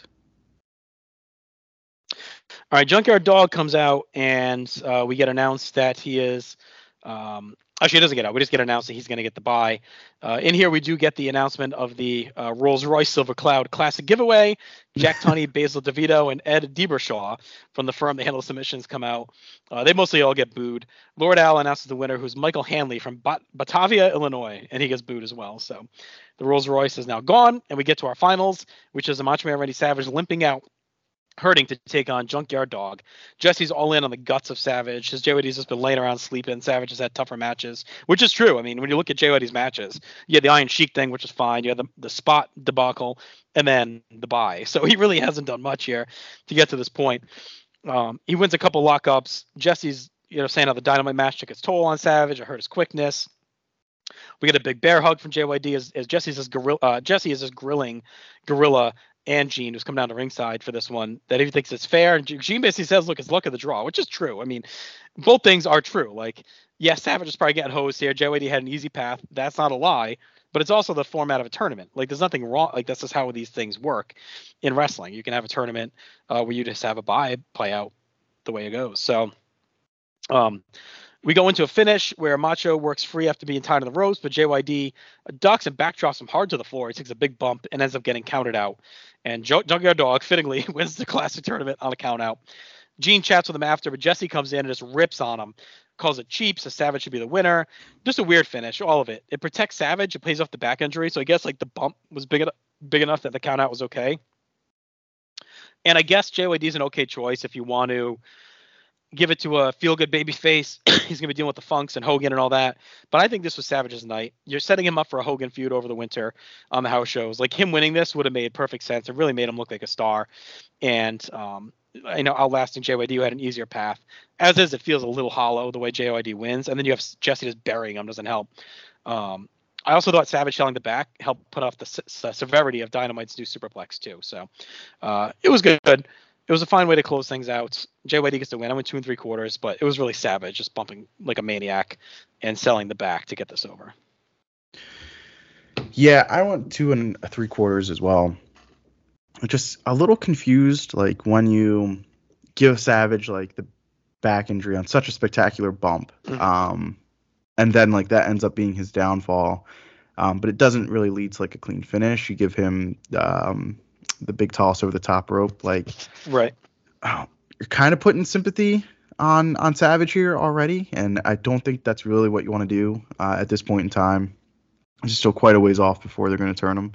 All right, Junkyard Dog comes out, and uh, we get announced that he is. Um, actually, he doesn't get out. We just get announced that he's going to get the bye. Uh, in here, we do get the announcement of the uh, Rolls Royce Silver Cloud Classic giveaway. Jack Tunney, Basil DeVito, and Ed Debershaw from the firm that handles submissions come out. Uh, they mostly all get booed. Lord Al announces the winner, who's Michael Hanley from Bat- Batavia, Illinois, and he gets booed as well. So the Rolls Royce is now gone, and we get to our finals, which is a Macho Man Randy Savage limping out hurting to take on Junkyard Dog. Jesse's all in on the guts of Savage. His JYD's just been laying around sleeping. Savage has had tougher matches, which is true. I mean, when you look at JYD's matches, you had the Iron Sheik thing, which is fine. You had the, the spot debacle, and then the bye. So he really hasn't done much here to get to this point. Um, he wins a couple lockups. Jesse's, you know, saying how the Dynamite match took its toll on Savage. It hurt his quickness. We get a big bear hug from JYD as, as Jesse says gorilla. Uh, Jesse is just grilling Gorilla and Gene, who's come down to ringside for this one, that he thinks it's fair. And Gene basically says, "Look, it's luck of the draw," which is true. I mean, both things are true. Like, yes, Savage is probably getting hosed here. Joe JYD had an easy path. That's not a lie, but it's also the format of a tournament. Like, there's nothing wrong. Like, that's just how these things work in wrestling. You can have a tournament uh, where you just have a bye play out the way it goes. So, um, we go into a finish where Macho works free after being tied on the ropes, but JYD ducks and backdrops him hard to the floor. He takes a big bump and ends up getting counted out. And jo- Junkyard Dog fittingly wins the classic tournament on a count out. Gene chats with him after, but Jesse comes in and just rips on him, calls it cheap, so Savage should be the winner. Just a weird finish, all of it. It protects Savage, it pays off the back injury, so I guess like the bump was big enough, big enough that the count out was okay. And I guess JYD is an okay choice if you want to give it to a feel good baby face. He's gonna be dealing with the Funks and Hogan and all that. But I think this was Savage's night. You're setting him up for a Hogan feud over the winter on the house shows. Like him winning this would have made perfect sense. It really made him look like a star. And um, I know outlasting JYD had an easier path. As is, it feels a little hollow the way JYD wins, and then you have Jesse just burying him doesn't help. Um, I also thought Savage selling the back helped put off the se- severity of Dynamite's new superplex too. So uh, it was good. It was a fine way to close things out. JYD gets the win. I went two and three quarters, but it was really Savage just bumping like a maniac and selling the back to get this over. Yeah, I went two and three quarters as well. Just a little confused, like when you give Savage like the back injury on such a spectacular bump, Mhm. um, and then like that ends up being his downfall. Um, but it doesn't really lead to like a clean finish. You give him um, the big toss over the top rope, like Right. oh, you're kind of putting sympathy on on Savage here already, and I don't think that's really what you want to do uh, at this point in time. It's still quite a ways off before they're going to turn him.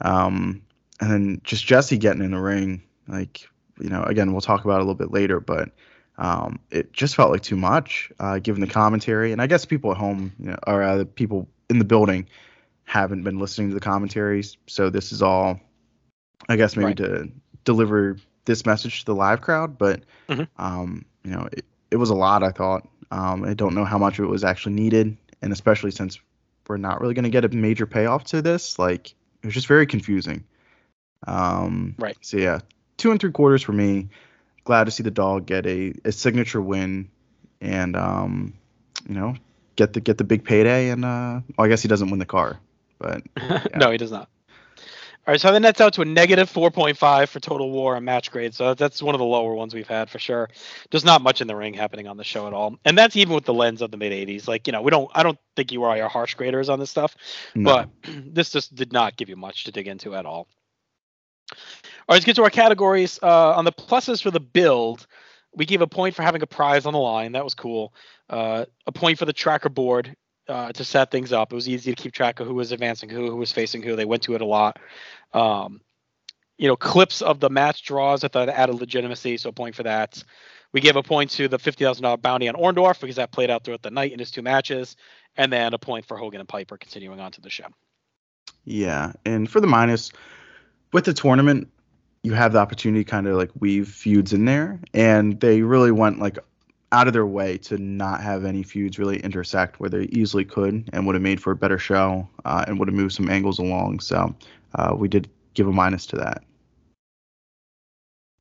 Um, and then just Jesse getting in the ring, like you know, again we'll talk about it a little bit later, but um, it just felt like too much uh, given the commentary, and I guess people at home, you know, or uh, the people in the building haven't been listening to the commentaries, so this is all, I guess maybe Right. to deliver this message to the live crowd, but Mhm. um, you know, it, it was a lot. I thought. Um, I don't know how much of it was actually needed, and especially since we're not really going to get a major payoff to this, like it was just very confusing. Um, Right. So yeah, two and three quarters for me. Glad to see the dog get a, a signature win, and um, you know, get the get the big payday. And uh, well, I guess he doesn't win the car, but no, he does not. All right, so that nets out to a negative 4.5 for total war and match grade. So that's one of the lower ones we've had for sure. There's not much in the ring happening on the show at all, and that's even with the lens of the mid 80s. Like you know, we don't. I don't think you are our harsh graders on this stuff, no. but this just did not give you much to dig into at all. All right, let's get to our categories. Uh, on the pluses for the build, we gave a point for having a prize on the line. That was cool. Uh, a point for the tracker board uh, to set things up. It was easy to keep track of who was advancing who, who was facing who. They went to it a lot. Um, you know, clips of the match draws thought added legitimacy, so a point for that. We gave a point to the fifty thousand dollar bounty on Orndorff because that played out throughout the night in his two matches, and then a point for Hogan and Piper continuing on to the show. Yeah, and for the minus, with the tournament, you have the opportunity to kind of like weave feuds in there, and they really went like out of their way to not have any feuds really intersect where they easily could and would have made for a better show uh, and would have moved some angles along. So uh, we did give a minus to that.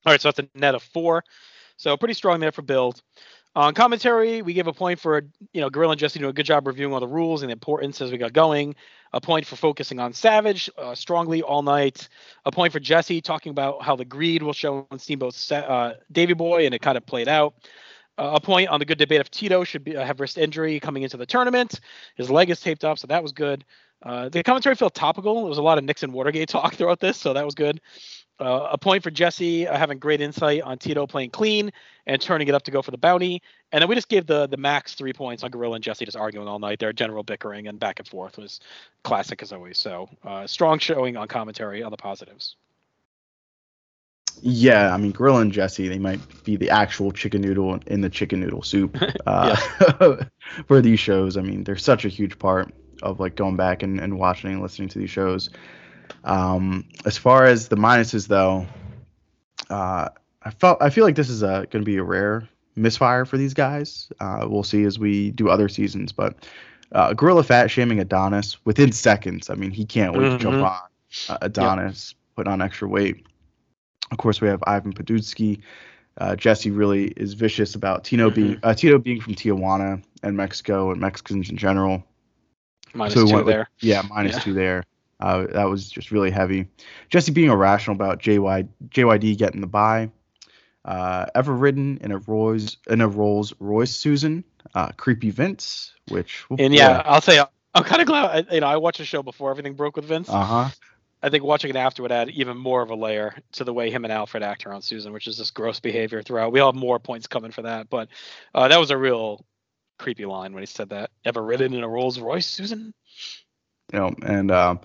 All right, so that's a net of four. So pretty strong there for build. On commentary, we gave a point for you know Gorilla and Jesse doing a good job reviewing all the rules and the importance as we got going. A point for focusing on Savage uh, strongly all night. A point for Jesse talking about how the greed will show on Steamboat's uh, Davey Boy, and it kind of played out. Uh, a point on the good debate of Tito should be, uh, have wrist injury coming into the tournament. His leg is taped up, so that was good. Uh, the commentary felt topical. There was a lot of Nixon Watergate talk throughout this, so that was good. Uh, a point for Jesse uh, having great insight on Tito playing clean and turning it up to go for the bounty. And then we just gave the the max three points on Gorilla and Jesse just arguing all night. Their general bickering and back and forth was classic as always. So uh, strong showing on commentary on the positives. Yeah, I mean, Gorilla and Jesse, they might be the actual chicken noodle in the chicken noodle soup uh, for these shows. I mean, they're such a huge part of like going back and, and watching and listening to these shows. Um, as far as the minuses, though, uh, I felt I feel like this is going to be a rare misfire for these guys. Uh, we'll see as we do other seasons, but uh, Gorilla fat shaming Adonis within seconds. I mean, he can't wait to jump Mhm. on uh, Adonis, put on extra weight. Of course, we have Ivan Padutsky. Uh, Jesse really is vicious about Tino being uh, Tito being from Tijuana and Mexico and Mexicans in general. Minus So we two with- there. Yeah, minus Yeah. two there. Uh, that was just really heavy. Jesse being irrational about JY, JYD getting the bye. Uh, ever ridden in a Rolls in a Rolls Royce Susan. Uh, creepy Vince, which And yeah, I'll say I'm kind of glad. I, you know, I watched the show before everything broke with Vince. Uh huh. I think watching it after would add even more of a layer to the way him and Alfred act around Susan, which is just gross behavior throughout. We all have more points coming for that, but uh, that was a real creepy line when he said that. Ever ridden in a Rolls Royce, Susan? You know, and um,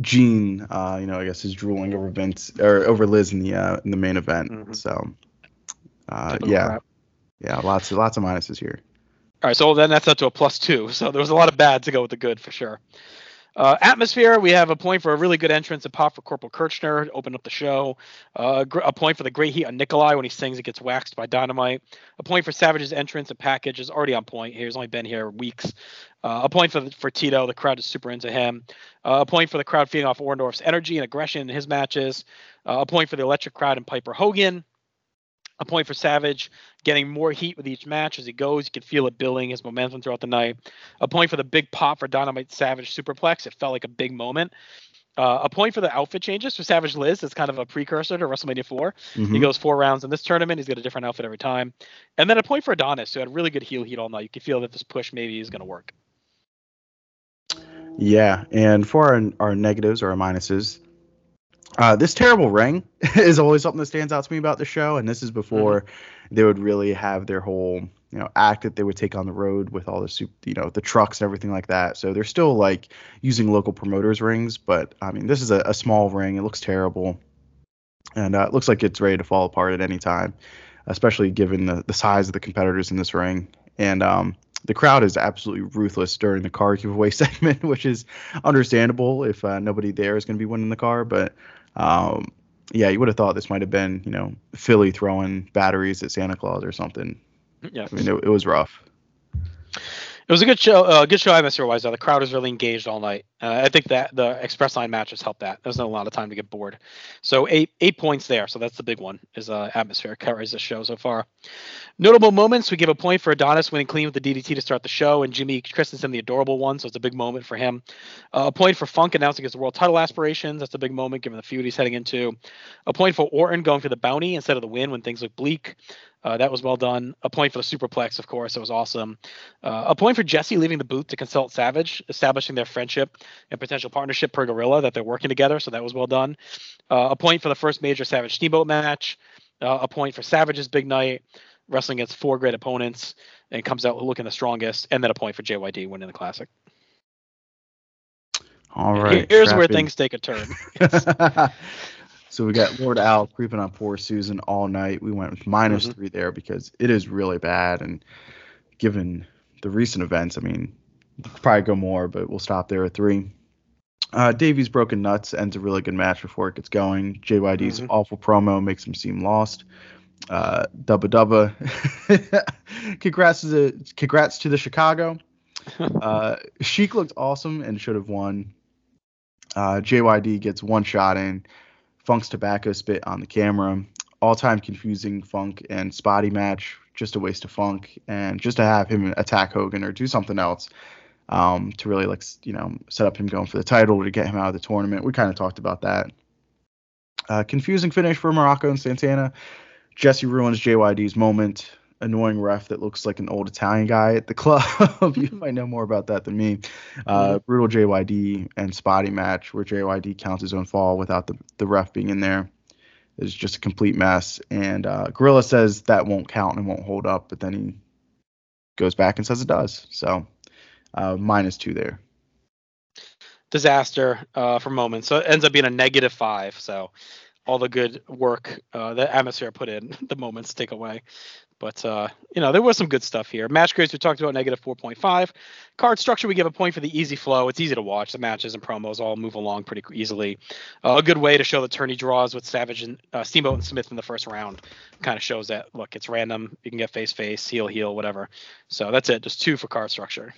Gene, uh, you know, I guess is drooling over Vince or over Liz in the uh, in the main event. Mhm. So, uh, yeah, crap. yeah, lots of lots of minuses here. All right, so then that's up to a plus two. So there was a lot of bad to go with the good for sure. Uh, atmosphere, we have a point for a really good entrance a pop for Corporal Kirchner open up the show. Uh, a point for the great heat on Nikolai when he sings it gets waxed by Dynamite. A point for Savage's entrance and package is already on point. He's only been here weeks. Uh, a point for for Tito. The crowd is super into him. Uh, a point for the crowd feeding off Orndorff's energy and aggression in his matches. Uh, a point for the electric crowd and Piper Hogan. A point for Savage, getting more heat with each match as he goes. You can feel it building his momentum throughout the night. A point for the big pop for Dynamite Savage Superplex. It felt like a big moment. Uh, a point for the outfit changes for Savage Liz. It's kind of a precursor to WrestleMania 4. He Mhm. goes four rounds in this tournament. He's got a different outfit every time. And then a point for Adonis, who had really good heel heat all night. You can feel that this push maybe is going to work. Yeah, and for our, our negatives or our minuses, uh, this terrible ring is always something that stands out to me about the show, and this is before they would really have their whole you know act that they would take on the road with all the soup, you know, the trucks and everything like that. So they're still like using local promoters rings, but I mean this is a, a small ring. It looks terrible, and uh, it looks like it's ready to fall apart at any time, especially given the the size of the competitors in this ring. And um, the crowd is absolutely ruthless during the car giveaway segment, which is understandable if uh, nobody there is going to be winning the car. But um, yeah, you would have thought this might have been, you know, Philly throwing batteries at Santa Claus or something. Yeah. I mean, it, it was rough. It was a good show. Uh, good show atmosphere wise. Though the crowd was really engaged all night. Uh, I think that the express line matches helped that. There's not a lot of time to get bored. So eight eight points there. So that's the big one. Is uh, atmosphere carries the show so far. Notable moments. We give a point for Adonis winning clean with the DDT to start the show, and Jimmy Christensen the adorable one. So it's a big moment for him. Uh, a point for Funk announcing his world title aspirations. That's a big moment given the feud he's heading into. A point for Orton going for the bounty instead of the win when things look bleak. Uh, that was well done. A point for the superplex, of course. That was awesome. Uh, a point for Jesse leaving the booth to consult Savage, establishing their friendship and potential partnership per Gorilla that they're working together. So that was well done. Uh, a point for the first major Savage Steamboat match. Uh, a point for Savage's big night, wrestling against four great opponents and comes out looking the strongest. And then a point for JYD winning the classic. All right. Here's where things take a turn. so we got Lord Al creeping on poor Susan all night. We went with minus Mhm. three there because it is really bad. And given the recent events, I mean, probably go more, but we'll stop there at three. Uh, Davies broken nuts ends a really good match before it gets going. JYD's Mhm. awful promo makes him seem lost. Uh, Dubba Dubba. congrats to the congrats to the Chicago. Uh, Sheik looked awesome and should have won. Uh, JYD gets one shot in. Funk's tobacco spit on the camera. All time confusing Funk and Spotty match. Just a waste of Funk. And just to have him attack Hogan or do something else um, to really, like, you know, set up him going for the title or to get him out of the tournament. We kind of talked about that. Uh, confusing finish for Muraco and Santana. Jesse ruins JYD's moment. Annoying ref that looks like an old Italian guy at the club. you might know more about that than me. Uh, brutal JYD and Spotty match where JYD counts his own fall without the, the ref being in there is just a complete mess. And uh, Gorilla says that won't count and won't hold up, but then he goes back and says it does. So uh, minus two there. disaster uh, for moments. So it ends up being a negative five. So all the good work uh, that atmosphere put in, the moments take away. But uh, you know, there was some good stuff here. Match grades we talked about negative 4.5. Card structure we give a point for the easy flow. It's easy to watch. The matches and promos all move along pretty easily. Uh, a good way to show the tourney draws with Savage and uh, Steamboat and Smith in the first round kind of shows that look, it's random. You can get face face, heel heel, whatever. So that's it. Just two for card structure.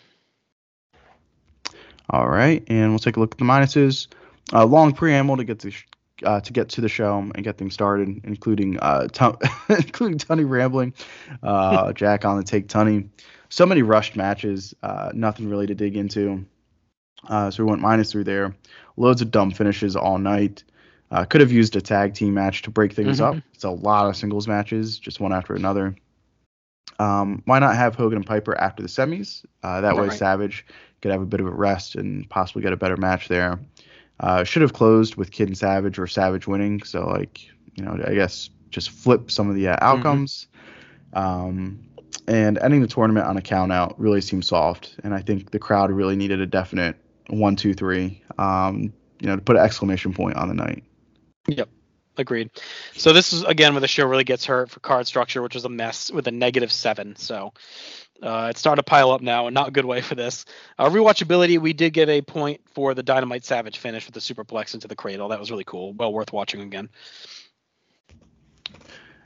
All right, and we'll take a look at the minuses. Uh, long preamble to get to uh, to get to the show and get things started, including uh, including Tunney rambling, uh, Jack on the take Tunney. So many rushed matches, uh, nothing really to dig into. Uh, so we went minus three there. Loads of dumb finishes all night. Uh, could have used a tag team match to break things Mhm. up. It's a lot of singles matches, just one after another. Um, why not have Hogan and Piper after the semis? Uh, that way, Right. Savage could have a bit of a rest and possibly get a better match there. Uh, should have closed with Kid and Savage or Savage winning. So, like, you know, I guess just flip some of the uh, outcomes. Um, and ending the tournament on a count out really seemed soft. And I think the crowd really needed a definite one, two, three, um, you know, to put an exclamation point on the night. Yep. Agreed. So this is again where the show really gets hurt for card structure, which was a mess with a negative seven. So uh, it's starting to pile up now, and not a good way for this. Uh, rewatchability, we did get a point for the Dynamite Savage finish with the superplex into the cradle. That was really cool. Well worth watching again.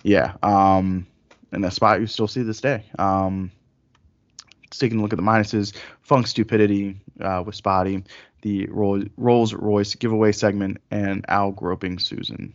Yeah. Um, and that spot you still see this day. Um, taking a look at the minuses, Funk Stupidity uh, with Spotty, the Roll- Rolls Royce giveaway segment, and Al groping Susan.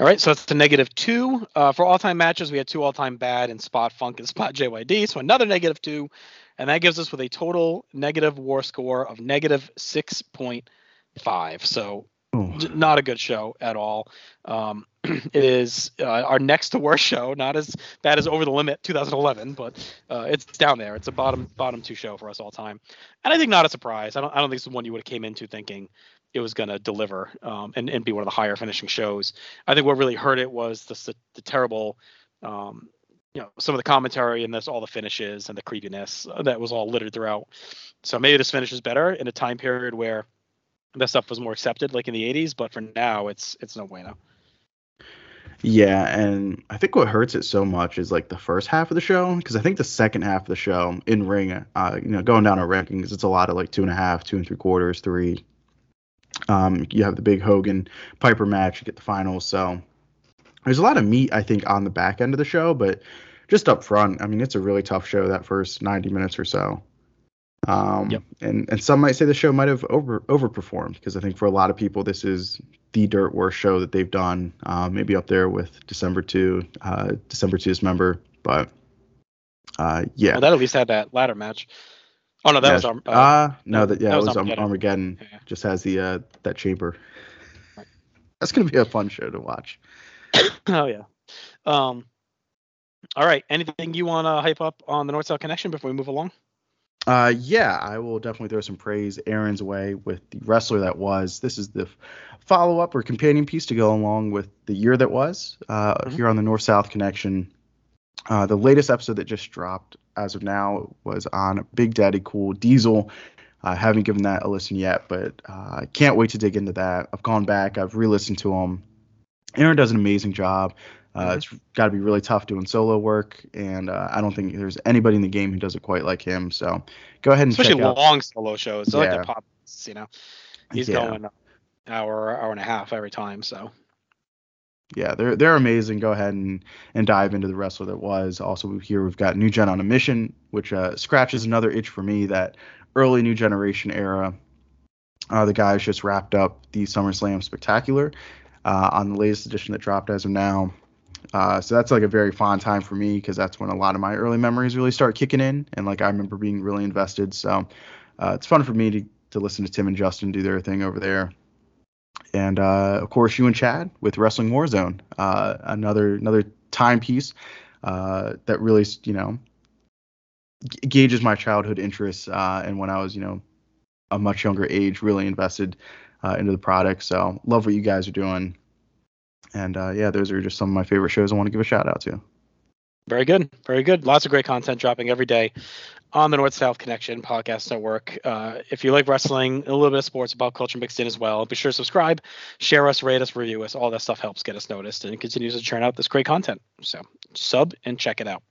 All right, so it's a negative two. Uh, for all time matches, we had two all time bad in Spot Funk and Spot JYD. So another negative two. And that gives us with a total negative war score of negative 6.5. So Ooh. not a good show at all. Um, it is uh, our next to worst show, not as bad as Over the Limit 2011, but uh, it's down there. It's a bottom bottom two show for us all time, and I think not a surprise. I don't I don't think it's the one you would have came into thinking it was going to deliver um, and and be one of the higher finishing shows. I think what really hurt it was the the terrible. Um, you know some of the commentary and this all the finishes and the creepiness uh, that was all littered throughout so maybe this finish is better in a time period where that stuff was more accepted like in the 80s but for now it's it's no bueno Yeah, and I think what hurts it so much is like the first half of the show, because I think the second half of the show in ring, uh, you know, going down our rankings, it's a lot of like two and a half, two and three quarters, three. Um, you have the big Hogan Piper match, you get the finals, so there's a lot of meat I think on the back end of the show, but just up front, I mean, it's a really tough show that first 90 minutes or so. Um, Yep. and and some might say the show might have over overperformed because I think for a lot of people this is the dirt worst show that they've done. Uh, maybe up there with December two, uh, December to Dismember, but uh, yeah. well, that at least had that ladder match oh no that Yeah, was um, uh, uh, no, that yeah, that it was was Armageddon. Armageddon. Yeah. Just has the uh, that chamber. That's gonna be a fun show to watch. oh yeah um all right anything you want to hype up on the north south connection before we move along Uh, yeah, I will definitely throw some praise Aaron's way with the wrestler that was. This is the follow up or companion piece to go along with the year that was uh, Mhm. here on the North South Connection. Uh, the latest episode that just dropped as of now was on Big Daddy Cool Diesel. I haven't given that a listen yet, but uh, I can't wait to dig into that. I've gone back, I've re listened to him. Aaron does an amazing job. Uh, Mhm. It's got to be really tough doing solo work, and uh, I don't think there's anybody in the game who does it quite like him. So go ahead and especially check out. long solo shows They're like Yeah. the pop you know he's Yeah. going hour hour and a half every time so Yeah, they're they're amazing. Go ahead and and dive into the wrestler that was. Also here we've got New Gen on a mission, which uh, scratches another itch for me. That early New Generation era. Uh, the guys just wrapped up the SummerSlam Spectacular uh, on the latest edition that dropped as of now. Uh, so that's like a very fond time for me because that's when a lot of my early memories really start kicking in, and like I remember being really invested. So uh, it's fun for me to to listen to Tim and Justin do their thing over there. And uh, of course, you and Chad with Wrestling Warzone, uh, another another timepiece uh, that really you know g- gauges my childhood interests uh, and when I was you know a much younger age, really invested uh, into the product. So love what you guys are doing. And uh, yeah, those are just some of my favorite shows I want to give a shout out to. Very good. Very good. Lots of great content dropping every day on the North South Connection Podcast Network. Uh, if you like wrestling, a little bit of sports, about culture mixed in as well, be sure to subscribe, share us, rate us, review us. All that stuff helps get us noticed and continues to churn out this great content. So sub and check it out.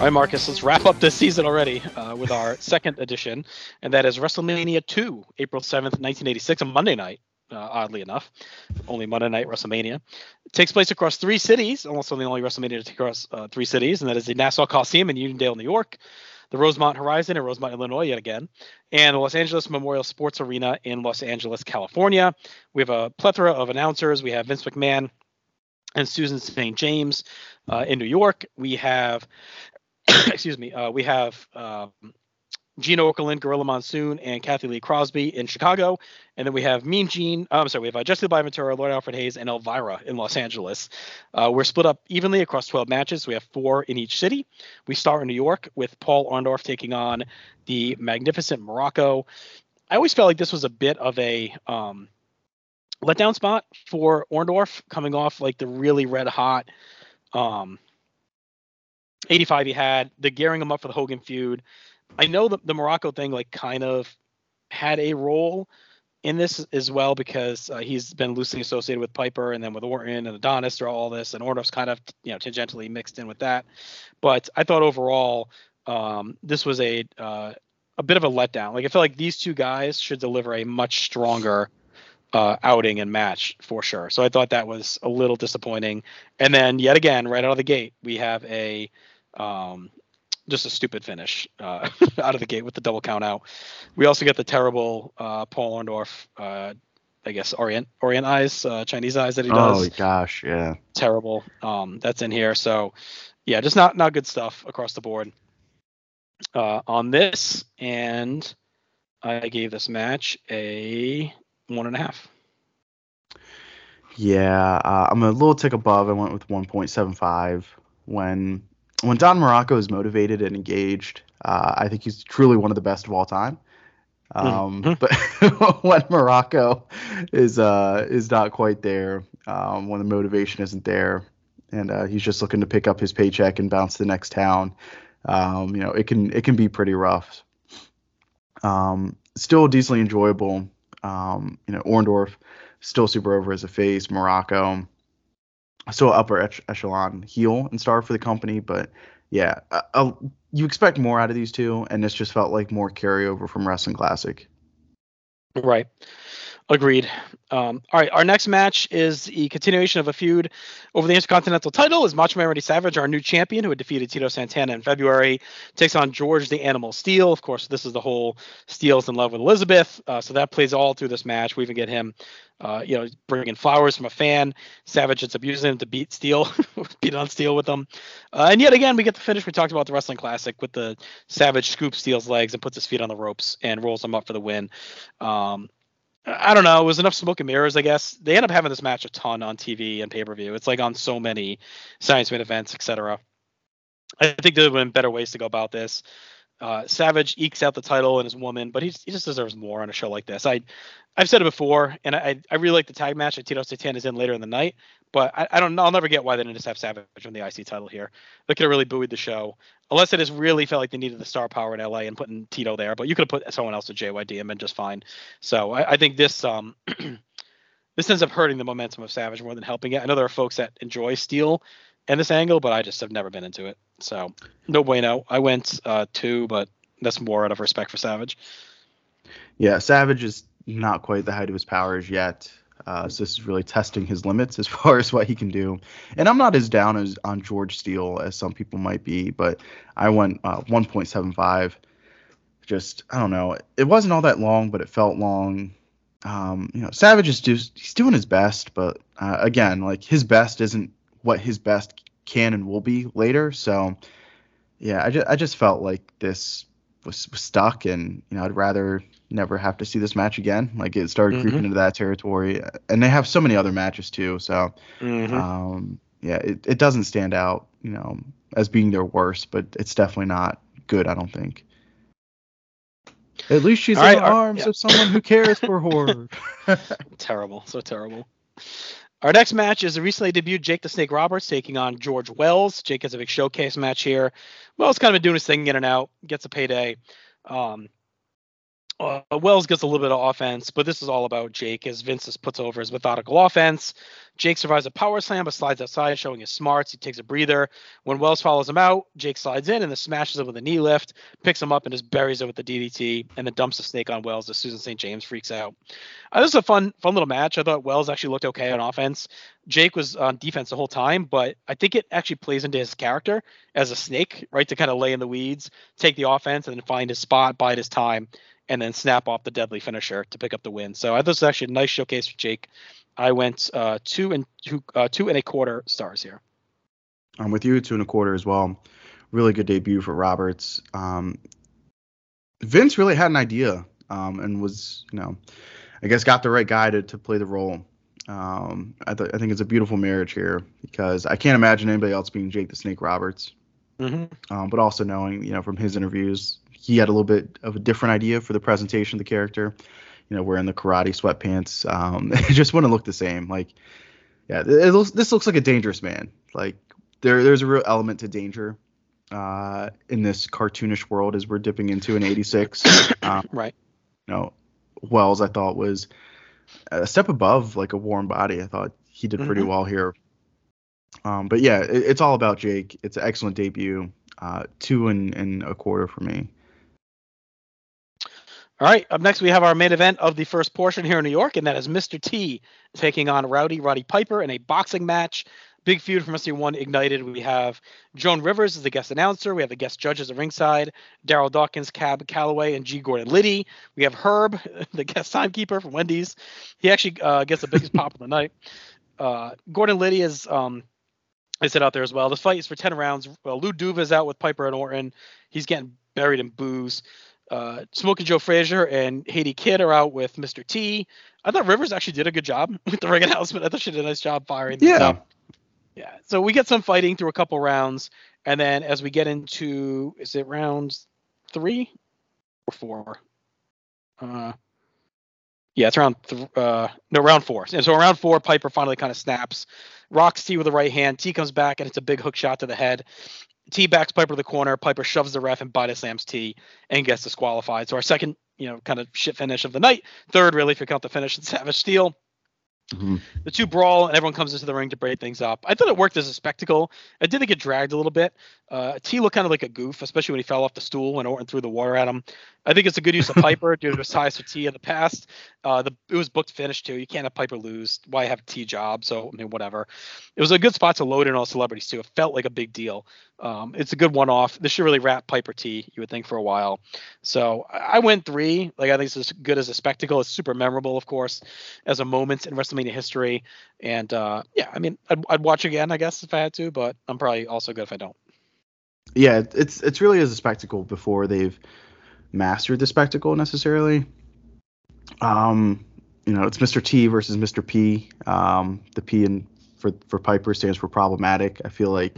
All right, Marcus, let's wrap up this season already uh, with our second edition, and that is WrestleMania 2, April 7th, 1986, a Monday night, uh, oddly enough. Only Monday night WrestleMania. It takes place across three cities, almost the only WrestleMania to take across uh, three cities, and that is the Nassau Coliseum in Uniondale, New York, the Rosemont Horizon in Rosemont, Illinois, yet again, and the Los Angeles Memorial Sports Arena in Los Angeles, California. We have a plethora of announcers. We have Vince McMahon and Susan St. James uh, in New York. We have excuse me, uh, we have um, Gene Okerlund, Gorilla Monsoon, and Cathy Lee Crosby in Chicago. And then we have Mean Gene, uh, I'm sorry, we have uh, Jesse By Ventura, Lord Alfred Hayes, and Elvira in Los Angeles. Uh, we're split up evenly across 12 matches. We have four in each city. We start in New York with Paul Orndorff taking on the magnificent Muraco. I always felt like this was a bit of a um, letdown spot for Orndorff coming off like the really red hot um, 85 he had, the gearing him up for the Hogan feud. I know the, the Muraco thing like kind of had a role in this as well because uh, he's been loosely associated with Piper and then with Orton and Adonis through all this, and Orndorff's kind of you know tangentially mixed in with that. But I thought overall um, this was a uh, a bit of a letdown. Like I feel like these two guys should deliver a much stronger uh, outing and match for sure. So I thought that was a little disappointing. And then yet again, right out of the gate, we have a um, just a stupid finish uh, out of the gate with the double count out. We also get the terrible uh, Paul Orndorff, uh, I guess Orient Orient eyes, uh, Chinese eyes that he does. Oh gosh, yeah. Terrible. Um, that's in here. So yeah, just not not good stuff across the board uh, on this. And I gave this match a one and a half. Yeah, uh, I'm a little tick above. I went with 1.75 when when Don Muraco is motivated and engaged. Uh, I think he's truly one of the best of all time. Um, Mhm. But when Muraco is uh, is not quite there, um, when the motivation isn't there, and uh, he's just looking to pick up his paycheck and bounce to the next town, um, you know, it can it can be pretty rough. Um, still decently enjoyable. Um, you know, Orndorff still super over as a face. Muraco still upper ech- echelon heel and star for the company, but yeah, you expect more out of these two, and this just felt like more carryover from Wrestling Classic. Right. Agreed. Um, all right. Our next match is the continuation of a feud over the Intercontinental title. Is Macho Man Randy Savage, our new champion, who had defeated Tito Santana in February, takes on George the Animal Steele. Of course, this is the whole Steele's in love with Elizabeth, uh, so that plays all through this match. We even get him, uh, you know, bringing flowers from a fan. Savage ends up using him to beat Steele, beat on Steele with them, uh, and yet again we get the finish we talked about the Wrestling Classic with the Savage scoops Steele's legs and puts his feet on the ropes and rolls him up for the win. Um, I don't know. It was enough smoke and mirrors, I guess. They end up having this match a ton on TV and pay per view. It's like on so many science made events, etc. I think there have been better ways to go about this. Uh, Savage ekes out the title and his woman, but he, he just deserves more on a show like this. I, I've said it before, and I, I really like the tag match that Tito Santana is in later in the night, but I, I don't. I'll never get why they didn't just have Savage win the IC title here. They could have really buoyed the show, unless it just really felt like they needed the star power in LA and putting Tito there. But you could have put someone else with JYD and been just fine. So I, I think this um this ends up hurting the momentum of Savage more than helping it. I know there are folks that enjoy Steele and this angle, but I just have never been into it. So no bueno. I went uh two, but that's more out of respect for Savage. Yeah, Savage is not quite the height of his powers yet. Uh, so this is really testing his limits as far as what he can do. And I'm not as down as on George Steele as some people might be, but I went uh, 1.75. Just I don't know. It wasn't all that long, but it felt long. Um, you know, Savage is just he's doing his best, but uh, again, like his best isn't what his best can and will be later. So yeah, I just I just felt like this was, was stuck, and you know I'd rather never have to see this match again. Like it started Mhm. creeping into that territory, and they have so many other matches too. So Mhm. um, yeah, it, it doesn't stand out, you know, as being their worst, but it's definitely not good. I don't think. At least she's All in right, the arms yeah. of someone who cares for horror. terrible, so terrible. Our next match is the recently debuted Jake the Snake Roberts taking on George Wells. Jake has a big showcase match here. Wells kind of been doing his thing in and out, gets a payday. Um, uh, Wells gets a little bit of offense, but this is all about Jake as Vince just puts over his methodical offense. Jake survives a power slam but slides outside, showing his smarts. He takes a breather. When Wells follows him out, Jake slides in and then smashes him with a knee lift, picks him up and just buries him with the DDT, and then dumps the snake on Wells as Susan St. James freaks out. Uh, this is a fun, fun little match. I thought Wells actually looked okay on offense. Jake was on defense the whole time, but I think it actually plays into his character as a snake, right? To kind of lay in the weeds, take the offense, and then find his spot, bide his time, and then snap off the deadly finisher to pick up the win. So I thought this was actually a nice showcase for Jake. I went uh, two and two, uh, two and a quarter stars here. I'm with you, two and a quarter as well. Really good debut for Roberts. Um, Vince really had an idea um, and was, you know, I guess got the right guy to, to play the role. Um, I, th- I think it's a beautiful marriage here because I can't imagine anybody else being Jake the Snake Roberts. Mm-hmm. Um, but also knowing, you know, from his interviews, he had a little bit of a different idea for the presentation of the character. You know, wearing the karate sweatpants. Um, it just wouldn't look the same. Like, yeah, it looks, this looks like a dangerous man. Like, there, there's a real element to danger uh, in this cartoonish world as we're dipping into an 86. um, Right. you know, Wells I thought was a step above like a warm body. I thought he did pretty Mhm. well here. Um, but yeah, it, it's all about Jake. It's an excellent debut. Uh, two and, and a quarter for me. All right. Up next, we have our main event of the first portion here in New York, and that is Mr. T taking on Rowdy Roddy Piper in a boxing match. Big feud from SC1 Ignited. We have Joan Rivers as the guest announcer. We have the guest judges at ringside, Darryl Dawkins, Cab Calloway, and G. Gordon Liddy. We have Herb, the guest timekeeper from Wendy's. He actually uh, gets the biggest pop of the night. Uh, Gordon Liddy is um, is out there as well. The fight is for 10 rounds. Uh, Lou Duva is out with Piper and Orton. He's getting buried in boos. Uh, Smoking Joe Frazier and Haiti Kid are out with Mr. T. I thought Rivers actually did a good job with the ring announcement. I thought she did a nice job firing Yeah. up. Yeah. So we get some fighting through a couple rounds, and then as we get into is it round three or four? Uh, yeah, it's round th- uh no round four. And so round four, Piper finally kind of snaps, rocks T with the right hand. T comes back and it's a big hook shot to the head. T backs Piper to the corner. Piper shoves the ref and body Sam's T and gets disqualified. So our second, you know, kind of shit finish of the night. Third, really, if you count the finish in Savage Steele. Mhm. The two brawl and everyone comes into the ring to break things up. I thought it worked as a spectacle. I did think it dragged a little bit. Uh, T looked kind of like a goof, especially when he fell off the stool when Orton threw the water at him. I think it's a good use of Piper due to his ties to T in the past. Uh, the it was booked finish too. You can't have Piper lose. Why have T job? So I mean, whatever. It was a good spot to load in all celebrities too. It felt like a big deal. Um, it's a good one-off. This should really wrap Piper T. You would think for a while. So I I went three. Like I think it's as good as a spectacle. It's super memorable, of course, as a moment in WrestleMania history. And uh, yeah, I mean, I'd, I'd watch again, I guess, if I had to. But I'm probably also good if I don't. Yeah, it's it's really as a spectacle before they've mastered the spectacle necessarily. Um, you know, it's Mr. T versus Mr. P. Um, the P in for for Piper stands for problematic. I feel like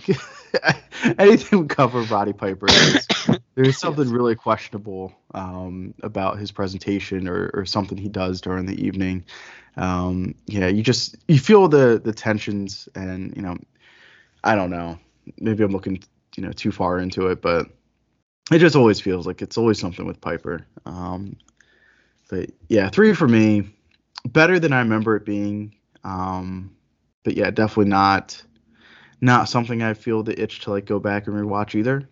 anything would cover Roddy Piper. There's, there's something really questionable um, about his presentation or, or something he does during the evening. Um, yeah, you just you feel the the tensions and you know, I don't know. Maybe I'm looking you know too far into it, but it just always feels like it's always something with Piper. Um, but yeah, three for me, better than I remember it being. Um, but yeah, definitely not not something I feel the itch to like go back and rewatch either.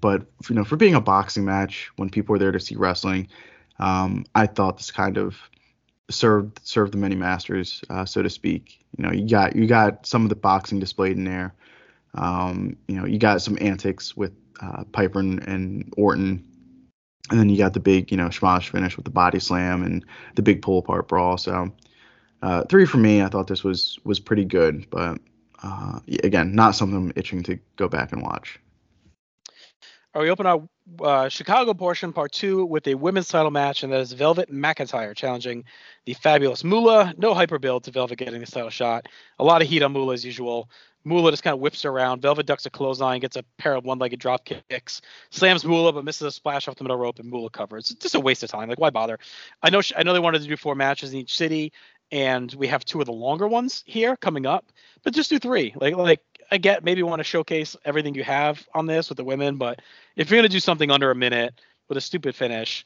But you know, for being a boxing match when people are there to see wrestling, um, I thought this kind of served served the many masters, uh, so to speak. You know, you got you got some of the boxing displayed in there. Um, you know, you got some antics with uh, Piper and, and Orton, and then you got the big, you know, schmosh finish with the body slam and the big pull apart brawl. So uh, three for me. I thought this was was pretty good, but uh, again, not something I'm itching to go back and watch. Are we open our uh, Chicago portion, part two, with a women's title match, and that is Velvet McIntyre challenging the fabulous Moolah. No hyper build to Velvet getting this title shot. A lot of heat on Moolah as usual. Moolah just kind of whips around. Velvet ducks a clothesline, gets a pair of one-legged drop kicks, slams Moolah, but misses a splash off the middle rope, and Moolah covers. It's just a waste of time. Like, why bother? I know. She, I know they wanted to do four matches in each city, and we have two of the longer ones here coming up, but just do three. Like, like I get maybe want to showcase everything you have on this with the women, but if you're gonna do something under a minute with a stupid finish,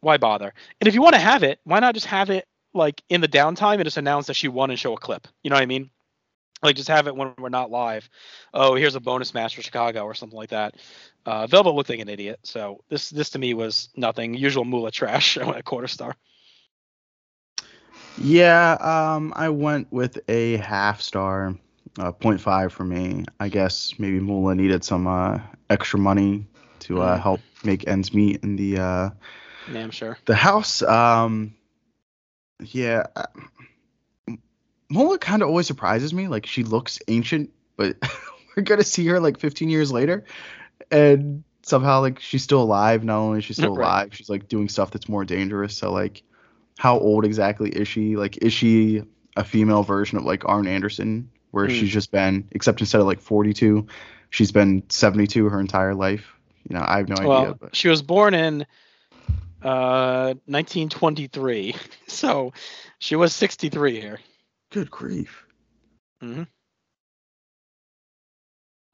why bother? And if you want to have it, why not just have it like in the downtime and just announce that she won and show a clip? You know what I mean? Like just have it when we're not live. Oh, here's a bonus match for Chicago or something like that. Uh, Velvet looked like an idiot, so this this to me was nothing. Usual Moolah trash at a quarter star. Yeah, um, I went with a half star, uh, 0.5 for me. I guess maybe Moolah needed some uh, extra money to uh, Mhm. help make ends meet in the uh, Yeah, I'm sure. the house. Um, yeah, uh, Moolah kind of always surprises me. Like she looks ancient, but we're gonna see her like 15 years later, and somehow like she's still alive. Not only is she still Right. alive, she's like doing stuff that's more dangerous. So like, how old exactly is she? Like, is she a female version of like Arn Anderson, where Hmm. she's just been, except instead of like 42, she's been 72 her entire life. You know, I have no idea. Well, But she was born in uh 1923, so she was 63 here. good grief.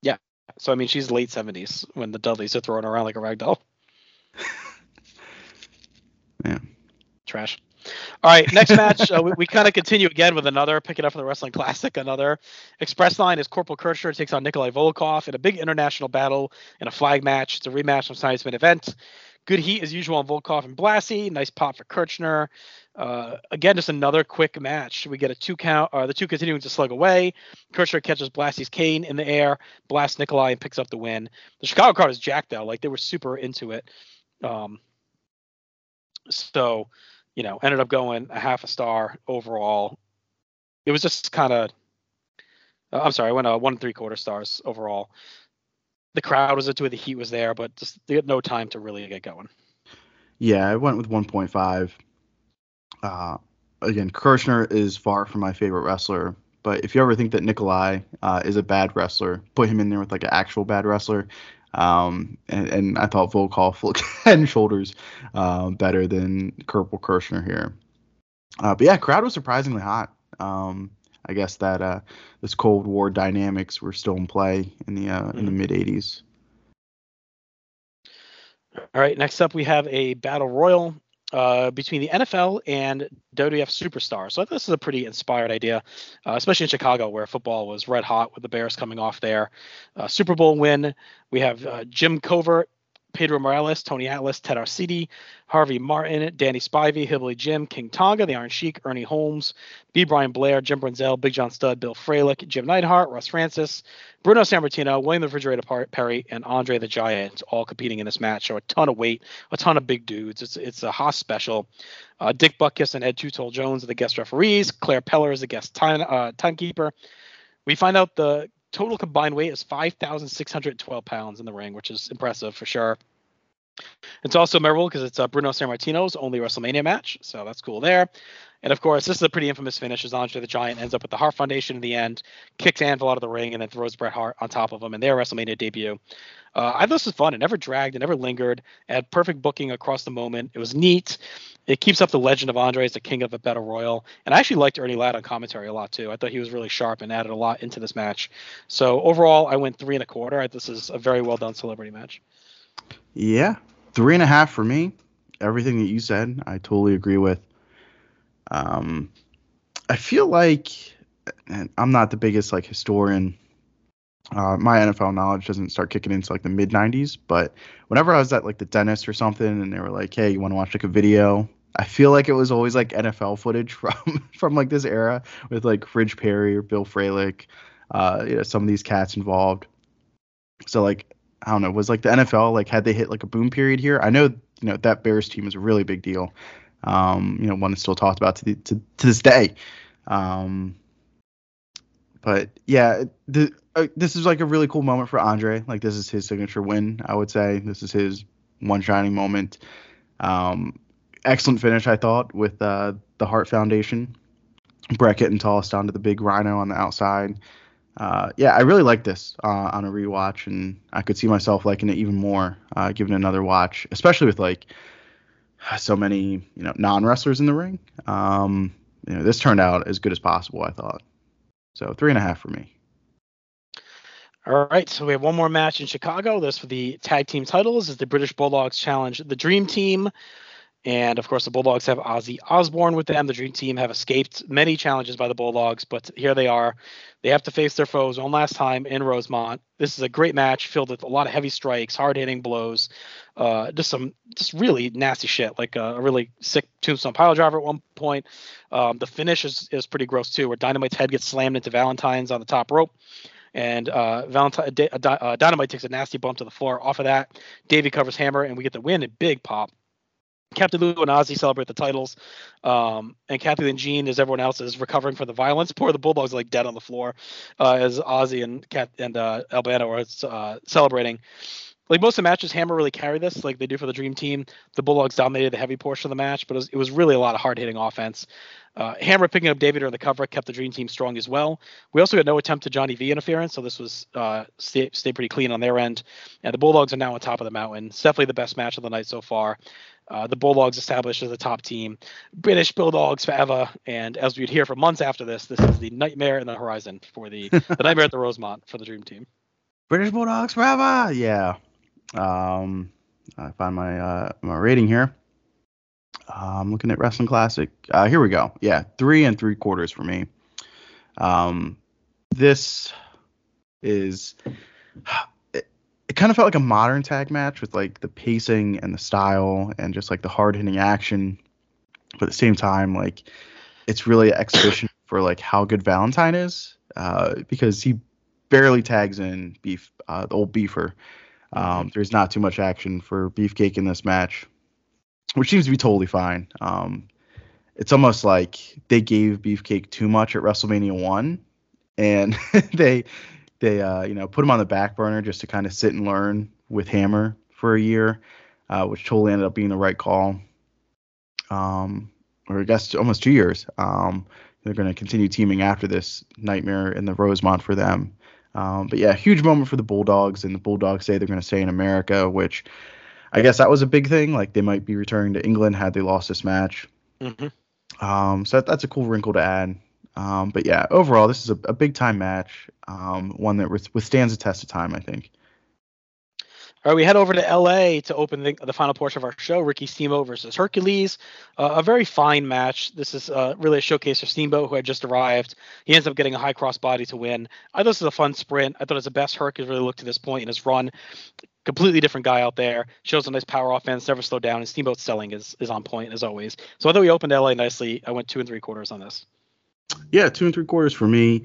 Yeah. So I mean, she's late 70s when the Dudleys are throwing around like a rag doll. Yeah. Trash. All right, next match. Uh, we we kind of continue again with another pick it up from the Wrestling Classic. Another Express Line is Corporal Kirchner takes on Nikolai Volkov in a big international battle in a flag match. It's a rematch from Sunday's main event. Good heat as usual on Volkov and Blassie. Nice pop for Kirchner. Uh, again, just another quick match. We get a two count, or the two continuing to slug away. Kirchner catches Blassie's cane in the air, blasts Nikolai, and picks up the win. The Chicago crowd is jacked though; like they were super into it. Um, so, you know, ended up going a half a star overall. It was just kind of, uh, I'm sorry, I went uh, one and three quarter stars overall. The crowd was into it, the heat was there, but just they had no time to really get going. Yeah, I went with 1.5. Uh, again, Kirchner is far from my favorite wrestler, but if you ever think that Nikolai uh, is a bad wrestler, put him in there with like an actual bad wrestler. Um, and, and I thought Volkov looked head and shoulders uh, better than Corporal Kirchner here. Uh, but yeah, crowd was surprisingly hot. Um, I guess that uh, this Cold War dynamics were still in play in the uh, in the mid 80s. All right, next up we have a battle royal uh, between the NFL and WWF Superstar. So I thought this is a pretty inspired idea, uh, especially in Chicago where football was red hot with the Bears coming off their uh, Super Bowl win. We have uh, Jim Covert, Pedro Morales, Tony Atlas, Ted Arcidi, Harvey Martin, Danny Spivey, Hillbilly Jim, King Tonga, The Iron Sheik, Ernie Holmes, B. Brian Blair, Jim Brunzel, Big John Studd, Bill Fralic, Jim Neidhart, Russ Francis, Bruno Sammartino, William the Refrigerator Perry, and Andre the Giant all competing in this match. So a ton of weight, a ton of big dudes. It's it's a Haas special. Uh, Dick Butkus and Ed Too Tall Jones are the guest referees. Clara Peller is the guest time uh, timekeeper. We find out the total combined weight is 5,612 pounds in the ring, which is impressive for sure. It's also memorable because it's uh, Bruno Sammartino's only WrestleMania match, so that's cool there. And of course, this is a pretty infamous finish as Andre the Giant ends up with the Hart Foundation in the end, kicks Anvil out of the ring, and then throws Bret Hart on top of him in their WrestleMania debut. Uh, I thought this was fun. It never dragged, it never lingered. It had perfect booking across the moment. It was neat. It keeps up the legend of Andre as the king of a battle royal. And I actually liked Ernie Ladd on commentary a lot too. I thought he was really sharp and added a lot into this match. So overall, I went three and a quarter. I- This is a very well done celebrity match. Yeah, three and a half for me. Everything that you said, I totally agree with. Um, I feel like, I'm not the biggest like historian. Uh, my NFL knowledge doesn't start kicking into like the mid 90s, but whenever I was at like the dentist or something, and they were like, "Hey, you want to watch like a video?" I feel like it was always like NFL footage from from like this era with like Fridge Perry or Bill Fralic, uh, you know, some of these cats involved. So like I don't know, was like the NFL like had they hit like a boom period here? I know you know that Bears team is a really big deal. Um, you know, one that's still talked about to the, to, to this day. Um, but yeah, the, uh, this is like a really cool moment for Andre. Like this is his signature win, I would say. This is his one shining moment. Um, excellent finish, I thought, with uh, the Hart Foundation. Bret getting tossed onto the big rhino on the outside. uh, yeah, I really like this uh, on a rewatch, and I could see myself liking it even more, uh, giving another watch, especially with like so many you know non wrestlers in the ring. Um, you know, this turned out as good as possible, I thought. So three and a half for me. All right, so we have one more match in Chicago. This for the tag team titles is the British Bulldogs challenge the Dream Team. And of course, the Bulldogs have Ozzy Osbourne with them. The Dream Team have escaped many challenges by the Bulldogs, but here they are. They have to face their foes one last time in Rosemont. This is a great match filled with a lot of heavy strikes, hard hitting blows, uh, just some just really nasty shit, like a, a really sick tombstone pile driver at one point. Um, the finish is, is pretty gross too, where Dynamite's head gets slammed into Valentine's on the top rope and uh, Valentine uh, uh, Dynamite takes a nasty bump to the floor. Off of that, Davey covers Hammer, and we get the win. A big pop. Captain Lou and Ozzy celebrate the titles, um, and Cathy and Gene, as everyone else, is recovering from the violence. Poor the Bulldogs like dead on the floor, uh, as Ozzy and Cat and uh, Albano are uh, celebrating. Like most of the matches, Hammer really carried this, like they do for the Dream Team. The Bulldogs dominated the heavy portion of the match, but it was, it was really a lot of hard hitting offense. Uh, Hammer picking up David during the cover kept the Dream Team strong as well. We also had no attempt to Johnny V interference, so this was uh, stay, stay pretty clean on their end. And the Bulldogs are now on top of the mountain. It's definitely the best match of the night so far. Uh, the Bulldogs established as a top team, British Bulldogs forever. And as we'd hear for months after this, this is the nightmare in the horizon for the the nightmare at the Rosemont for the Dream Team. British Bulldogs forever. Yeah. Um, I find my uh, my rating here. I'm looking at Wrestling Classic. Uh, here we go. Yeah, three and three quarters for me. Um, this is it kind of felt like a modern tag match with like the pacing and the style and just like the hard hitting action. But at the same time, like it's really an exhibition for like how good Valentine is uh, because he barely tags in beef, uh, the old beefer. Um, there's not too much action for Beefcake in this match, which seems to be totally fine. Um, it's almost like they gave Beefcake too much at WrestleMania one, and they they uh, you know put him on the back burner just to kind of sit and learn with Hammer for a year, uh, which totally ended up being the right call. Um, or I guess almost two years. Um, they're going to continue teaming after this nightmare in the Rosemont for them. Um, but yeah, huge moment for the Bulldogs, and the Bulldogs say they're going to stay in America, which I guess that was a big thing. Like they might be returning to England had they lost this match. Mm-hmm. Um, so that, that's a cool wrinkle to add. Um, but yeah, overall, this is a, a big time match, um, one that withstands the test of time, I think. All right, we head over to LA to open the, the final portion of our show Ricky Steamboat versus Hercules. Uh, a very fine match. This is uh, really a showcase for Steamboat, who had just arrived. He ends up getting a high cross body to win. I thought this was a fun sprint. I thought it was the best Herc has really looked to this point in his run. Completely different guy out there. Shows a nice power offense, never slowed down, and Steamboat's selling is, is on point as always. So I thought we opened LA nicely. I went two and three quarters on this. Yeah, two and three quarters for me.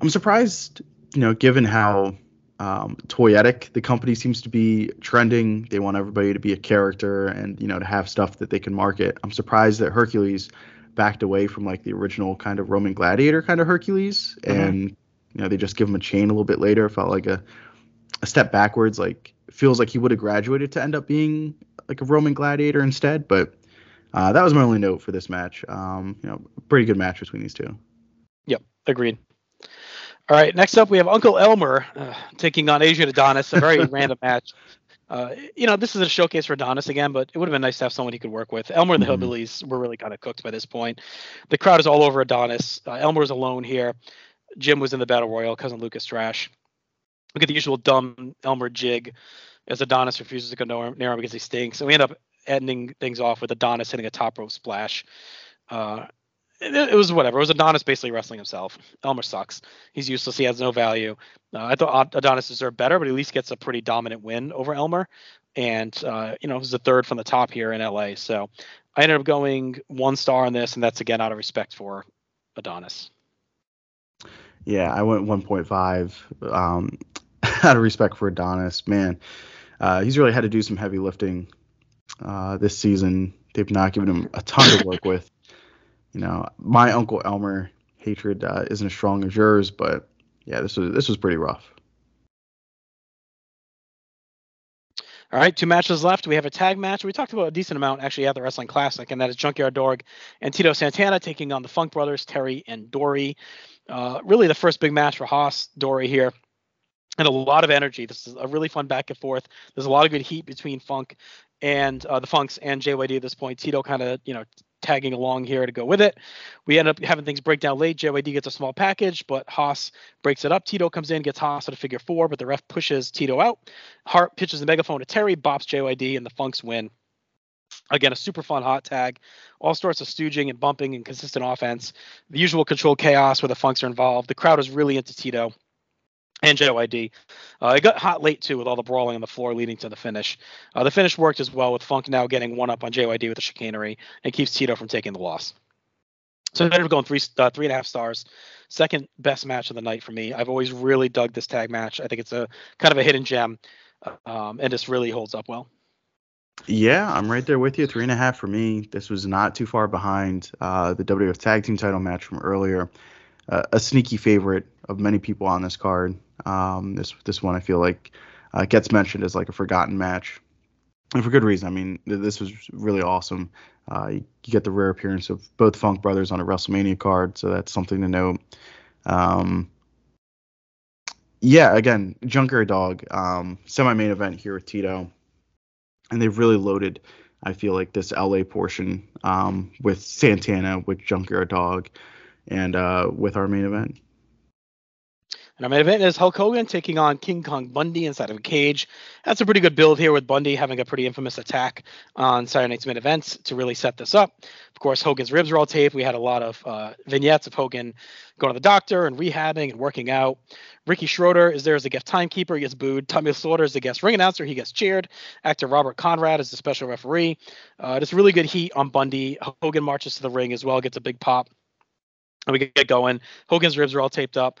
I'm surprised, you know, given how um, toyetic the company seems to be trending. They want everybody to be a character and you know to have stuff that they can market. I'm surprised that Hercules backed away from like the original kind of Roman Gladiator kind of Hercules, mm-hmm. and you know they just give him a chain a little bit later. It felt like a a step backwards. Like feels like he would have graduated to end up being like a Roman Gladiator instead, but uh, that was my only note for this match. Um, you know, pretty good match between these two. Yep, agreed. All right, next up we have Uncle Elmer uh, taking on Adrian Adonis, a very random match. Uh, you know, this is a showcase for Adonis again, but it would have been nice to have someone he could work with. Elmer and the mm-hmm. Hillbillies were really kind of cooked by this point. The crowd is all over Adonis. Uh, Elmer is alone here. Jim was in the Battle Royal, cousin Lucas Trash. Look at the usual dumb Elmer jig as Adonis refuses to go near him because he stinks. And we end up ending things off with Adonis hitting a top rope splash. Uh, it, it, was whatever. It was Adonis basically wrestling himself. Elmer sucks. He's useless. He has no value. Uh, I thought Adonis deserved better, but at least gets a pretty dominant win over Elmer. And uh, you know, it was the third from the top here in LA. So I ended up going one star on this, and that's again out of respect for Adonis. Yeah, I went 1.5 um, out of respect for Adonis. Man, uh, he's really had to do some heavy lifting uh, this season. They've not given him a ton to work with. You know, my Uncle Elmer hatred uh, isn't as strong as yours, but yeah, this was this was pretty rough. All right, two matches left. We have a tag match. We talked about a decent amount actually at the Wrestling Classic, and that is Junkyard Dog and Tito Santana taking on the Funk Brothers, Terry and Dory. Uh, really, the first big match for Hoss, Dory here, and a lot of energy. This is a really fun back and forth. There's a lot of good heat between Funk and uh, the Funks and JYD at this point. Tito kind of, you know, tagging along here to go with it. We end up having things break down late. JYD gets a small package, but Hoss breaks it up. Tito comes in, gets Hoss at a figure four, but the ref pushes Tito out. Hart pitches the megaphone to Terry, bops JYD, and the Funks win. Again, a super fun hot tag. All sorts of stooging and bumping and consistent offense. The usual controlled chaos where the Funks are involved. The crowd is really into Tito and JYD. Uh, it got hot late too with all the brawling on the floor leading to the finish. Uh, the finish worked as well with Funk now getting one up on JYD with the chicanery and keeps Tito from taking the loss. So I ended up going three uh, three and a half stars. Second best match of the night for me. I've always really dug this tag match. I think it's a kind of a hidden gem, um, and this really holds up well. Yeah, I'm right there with you. Three and a half for me. This was not too far behind uh, the WWF Tag Team Title match from earlier. Uh, a sneaky favorite of many people on this card. Um, this this one I feel like uh, gets mentioned as like a forgotten match, and for good reason. I mean, th- this was really awesome. Uh, you, get the rare appearance of both Funk brothers on a WrestleMania card, so that's something to note. Um, yeah, again, Junkyard Dog, um, semi-main event here with Tito, and they've really loaded. I feel like this LA portion um, with Santana, with Junkyard Dog, and uh, with our main event. And our main event is Hulk Hogan taking on King Kong Bundy inside of a cage. That's a pretty good build here with Bundy having a pretty infamous attack on Saturday Night's main event to really set this up. Of course, Hogan's ribs were all taped. We had a lot of uh, vignettes of Hogan going to the doctor and rehabbing and working out. Ricky Schroder is there as a guest timekeeper. He gets booed. Tommy Lasorda is the guest ring announcer. He gets cheered. Actor Robert Conrad is the special referee. Uh, it's really good heat on Bundy. Hogan marches to the ring as well, gets a big pop. And we get going. Hogan's ribs are all taped up.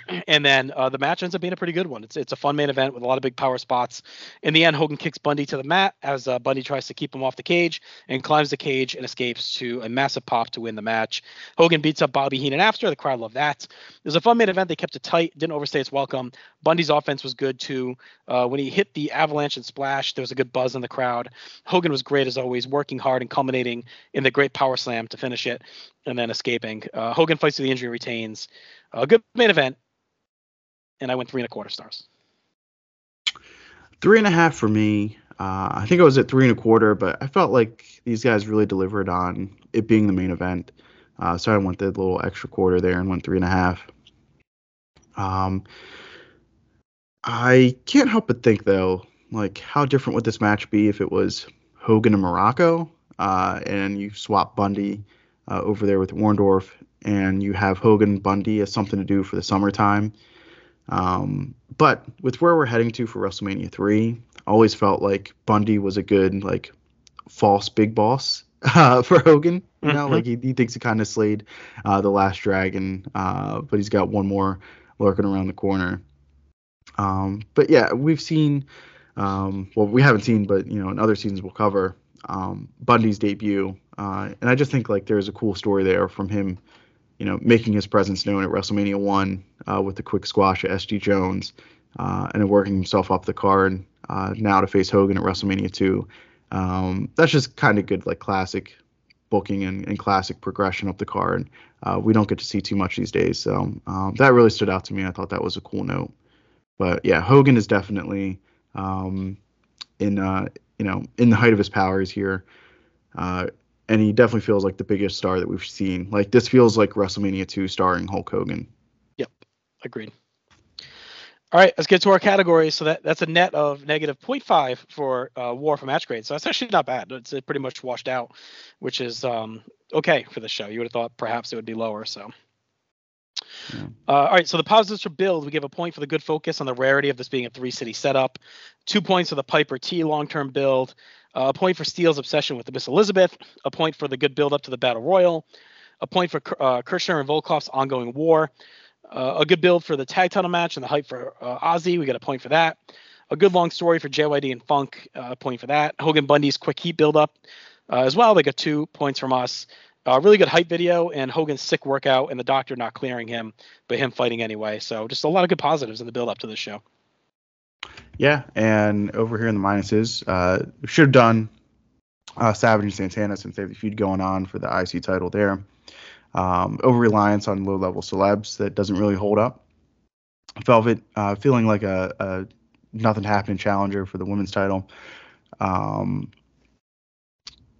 and then uh, the match ends up being a pretty good one. It's it's a fun main event with a lot of big power spots. In the end, Hogan kicks Bundy to the mat as uh, Bundy tries to keep him off the cage and climbs the cage and escapes to a massive pop to win the match. Hogan beats up Bobby Heenan after. The crowd loved that. It was a fun main event. They kept it tight, didn't overstay its welcome. Bundy's offense was good too. Uh, when he hit the avalanche and splash, there was a good buzz in the crowd. Hogan was great as always, working hard and culminating in the great power slam to finish it and then escaping. Uh, Hogan fights to the injury, retains. A good main event, and I went three and a quarter stars. Three and a half for me. Uh, I think I was at three and a quarter, but I felt like these guys really delivered on it being the main event. Uh, so I went the little extra quarter there and went three and a half. Um, I can't help but think though, like how different would this match be if it was Hogan and Muraco, uh, and you swap Bundy uh, over there with Orndorff and you have Hogan Bundy as something to do for the summertime. Um, but with where we're heading to for WrestleMania three, always felt like Bundy was a good like false big boss uh, for Hogan. You know, mm-hmm. like he, he thinks he kind of slayed uh, the last dragon, uh, but he's got one more lurking around the corner. Um, but yeah, we've seen. Um, well, we haven't seen, but you know, in other seasons we'll cover um, Bundy's debut, uh, and I just think like there's a cool story there from him you know, making his presence known at WrestleMania one uh, with the quick squash of SG Jones, uh, and then working himself up the card uh, now to face Hogan at WrestleMania two. Um, that's just kind of good, like classic booking and, and classic progression up the card. Uh, we don't get to see too much these days, so um, that really stood out to me. I thought that was a cool note. But yeah, Hogan is definitely um, in uh, you know in the height of his powers here. Uh, and he definitely feels like the biggest star that we've seen. Like this feels like WrestleMania 2 starring Hulk Hogan. Yep, agreed. All right, let's get to our categories. So that that's a net of negative 0.5 for uh, WAR for match grade. So that's actually not bad. It's pretty much washed out, which is um, okay for the show. You would have thought perhaps it would be lower. So. Yeah. Uh, all right, so the positives for build, we give a point for the good focus on the rarity of this being a three city setup, two points for the Piper T long term build, a point for Steele's obsession with the Miss Elizabeth, a point for the good build up to the Battle Royal, a point for uh, Kirchner and Volkov's ongoing war, uh, a good build for the tag title match and the hype for uh, Ozzy. We got a point for that. A good long story for JYD and Funk, uh, a point for that. Hogan Bundy's quick heat build up uh, as well. They got two points from us. A really good hype video and Hogan's sick workout and the doctor not clearing him, but him fighting anyway. So just a lot of good positives in the build up to this show. Yeah, and over here in the minuses, uh, should have done uh, Savage and Santana since they have the feud going on for the IC title there. Um, over reliance on low level celebs that doesn't really hold up. Velvet uh, feeling like a, a nothing happening challenger for the women's title. Um,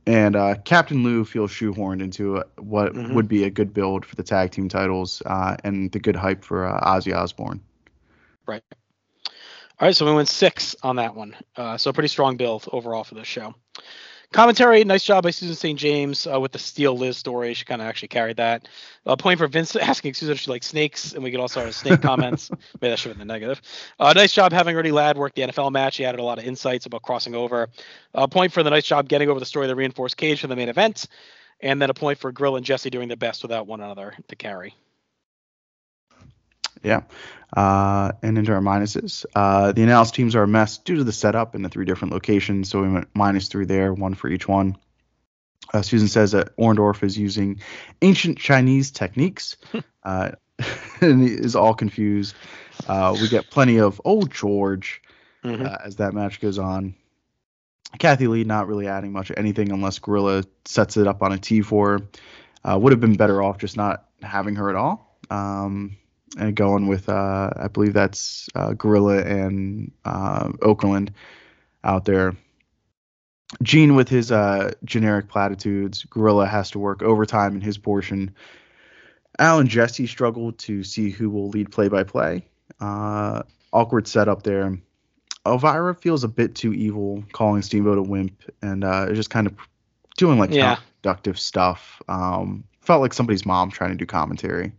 and uh, Captain Lou feels shoehorned into a, what Mhm. would be a good build for the tag team titles uh, and the good hype for uh, Ozzy Osbourne. Right. All right, so we went six on that one. Uh, so pretty strong build overall for this show. Commentary, nice job by Susan St. James uh, with the Steele Liz story. She kind of actually carried that. A point for Vince asking Susan if she likes snakes, and we could also have snake comments. Maybe that should have been the negative. Uh, nice job having Ernie Ladd work the NFL match. He added a lot of insights about crossing over. A point for the nice job getting over the story of the reinforced cage for the main event. And then a point for Gorilla and Jesse doing their best without one another to carry. Yeah. Uh, and into our minuses. Uh, the announced teams are a mess due to the setup in the three different locations. So we went minus three there, one for each one. Uh, Susan says that Orndorff is using ancient Chinese techniques uh, and is all confused. Uh, we get plenty of old George Mhm. uh, as that match goes on. Cathy Lee not really adding much of anything unless Gorilla sets it up on a T for her. Uh, would have been better off just not having her at all. Um, and going with, uh, I believe that's uh, Gorilla and uh, Okerlund out there. Gene with his uh, generic platitudes. Gorilla has to work overtime in his portion. Al and Jesse struggle to see who will lead play by play. Awkward setup there. Elvira feels a bit too evil, calling Steamboat a wimp, and uh, just kind of doing like Yeah. stuff. Um, felt like somebody's mom trying to do commentary.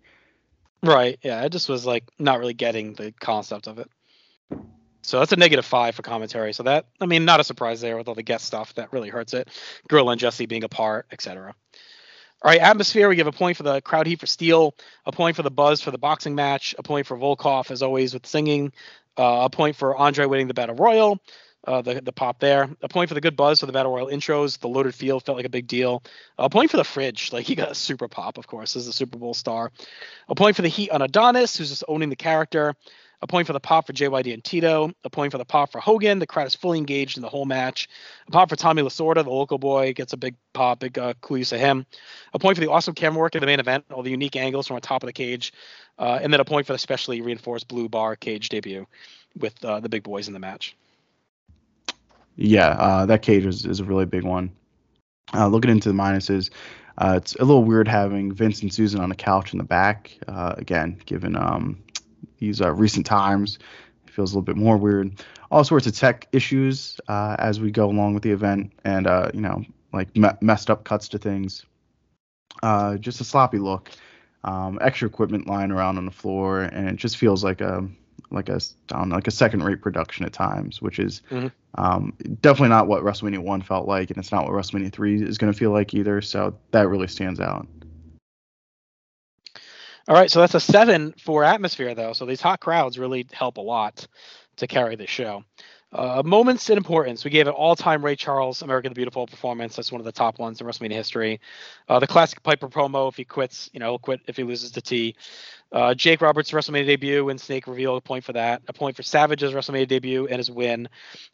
Right. Yeah. I just was like not really getting the concept of it. So that's a negative five for commentary. So that I mean, not a surprise there with all the guest stuff that really hurts it. Gorilla and Jesse being apart, etc. All right, atmosphere. We give a point for the crowd heat for Steele, a point for the buzz for the boxing match, a point for Volkov as always with singing, uh, a point for Andre winning the battle royal, uh, the the pop there, a point for the good buzz for the battle royal intros. The loaded field felt like a big deal. A point for the fridge, like he got a super pop, of course, as a Super Bowl star. A point for the heat on Adonis, who's just owning the character. A point for the pop for JYD and Tito. A point for the pop for Hogan. The crowd is fully engaged in the whole match. A pop for Tommy Lasorda, the local boy, gets a big pop, big uh, use of him. A point for the awesome camera work in the main event, all the unique angles from on top of the cage. Uh, and then a point for the specially reinforced blue bar cage debut with uh, the big boys in the match. Yeah, uh, that cage is, is a really big one. Uh, looking into the minuses, uh, it's a little weird having Vince and Susan on the couch in the back. Uh, again, given um, these uh, recent times, it feels a little bit more weird. All sorts of tech issues uh, as we go along with the event, and you know, like me- messed up cuts to things. Just a sloppy look. Um, extra equipment lying around on the floor, and it just feels like a like a know, like a second rate production at times, which is um, definitely not what WrestleMania one felt like, and it's not what WrestleMania three is going to feel like either. So that really stands out. All right, so that's a seven for atmosphere, though. So these hot crowds really help a lot to carry the show. Uh, moments in importance. We gave it all-time Ray Charles, America the Beautiful performance. That's one of the top ones in WrestleMania history. Uh, the classic Piper promo. If he quits, you know, he'll quit if he loses to T. Uh, Jake Roberts' WrestleMania debut and Snake reveal. A point for that. A point for Savage's WrestleMania debut and his win.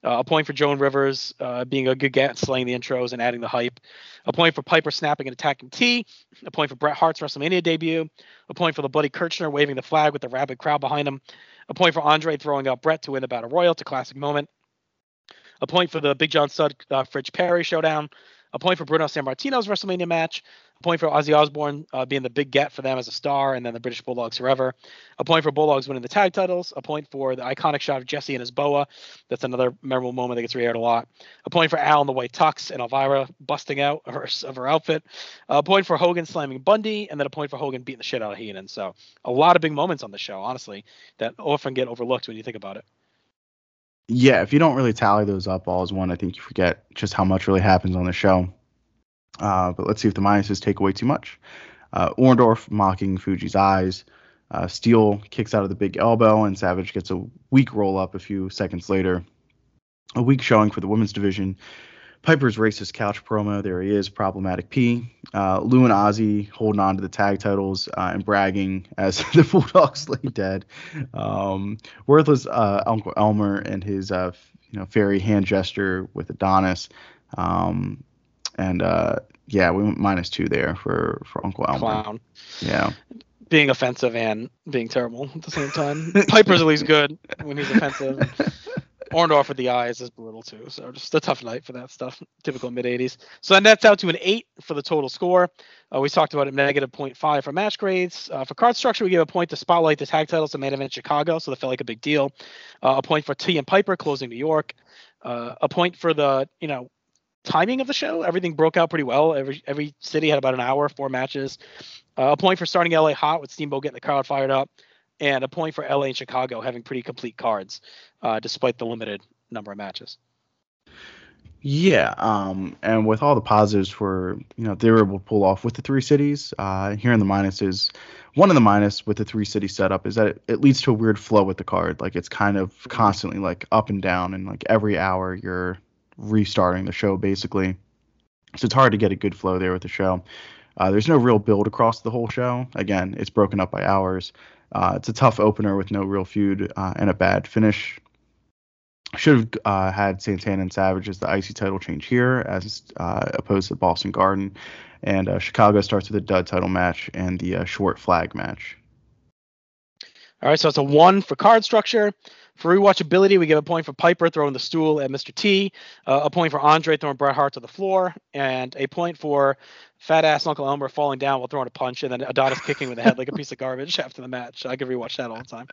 Uh, a point for Joan Rivers uh, being a good get, slaying the intros and adding the hype. A point for Piper snapping and attacking T. A point for Bret Hart's WrestleMania debut. A point for the bloody Kirchner waving the flag with the rabid crowd behind him. A point for Andre throwing out Bret to win the Battle Royal. A classic moment. A point for the Big John Studd uh, Fridge Perry showdown. A point for Bruno Sammartino's WrestleMania match. A point for Ozzy Osbourne uh, being the big get for them as a star, and then the British Bulldogs forever. A point for Bulldogs winning the tag titles. A point for the iconic shot of Jesse and his boa. That's another memorable moment that gets re-aired a lot. A point for Al in the white tux and Elvira busting out of her, of her outfit. A point for Hogan slamming Bundy, and then a point for Hogan beating the shit out of Heenan. So a lot of big moments on the show, honestly, that often get overlooked when you think about it. Yeah, if you don't really tally those up all as one, I think you forget just how much really happens on the show. Uh, but let's see if the minuses take away too much. Uh, Orndorff mocking Fuji's eyes. Uh, Steele kicks out of the big elbow, and Savage gets a weak roll up a few seconds later. A weak showing for the women's division. Piper's racist couch promo. There he is, problematic P. Uh, Lou and Ozzy holding on to the tag titles uh, and bragging as the Bulldogs lay dead. Um, worthless uh, Uncle Elmer and his uh, you know fairy hand gesture with Adonis. Um, and uh, yeah, we went minus two there for for Uncle Elmer. Clown. Yeah. Being offensive and being terrible at the same time. Piper's at least good when he's offensive. Orndorff with the eyes is brutal too. So just a tough night for that stuff. Typical mid 80s. So that nets out to an eight for the total score. Uh, we talked about a negative 0.5 for match grades. Uh, for card structure, we gave a point to spotlight the tag titles to main event Chicago, so that felt like a big deal. Uh, a point for T and Piper closing New York. Uh, a point for the you know timing of the show. Everything broke out pretty well. Every every city had about an hour, four matches. Uh, a point for starting LA hot with Steamboat getting the crowd fired up, and a point for LA and Chicago having pretty complete cards, uh, despite the limited number of matches. Yeah, um, and with all the positives for you know they were able to pull off with the three cities. Uh, here in the minuses, one of the minus with the three city setup is that it, it leads to a weird flow with the card. Like it's kind of constantly like up and down, and like every hour you're restarting the show basically. So it's hard to get a good flow there with the show. Uh, there's no real build across the whole show. Again, it's broken up by hours. Uh, it's a tough opener with no real feud uh, and a bad finish. Should have uh, had Santana and Savage as the IC title change here, as uh, opposed to Boston Garden. And uh, Chicago starts with a dud title match and the short flag match. All right, so it's a one for card structure. For rewatchability, we give a point for Piper throwing the stool at Mr. T, uh, a point for Andre throwing Bret Hart to the floor, and a point for fat ass Uncle Elmer falling down while throwing a punch, and then Adonis kicking with the head like a piece of garbage after the match. I could rewatch that all the time.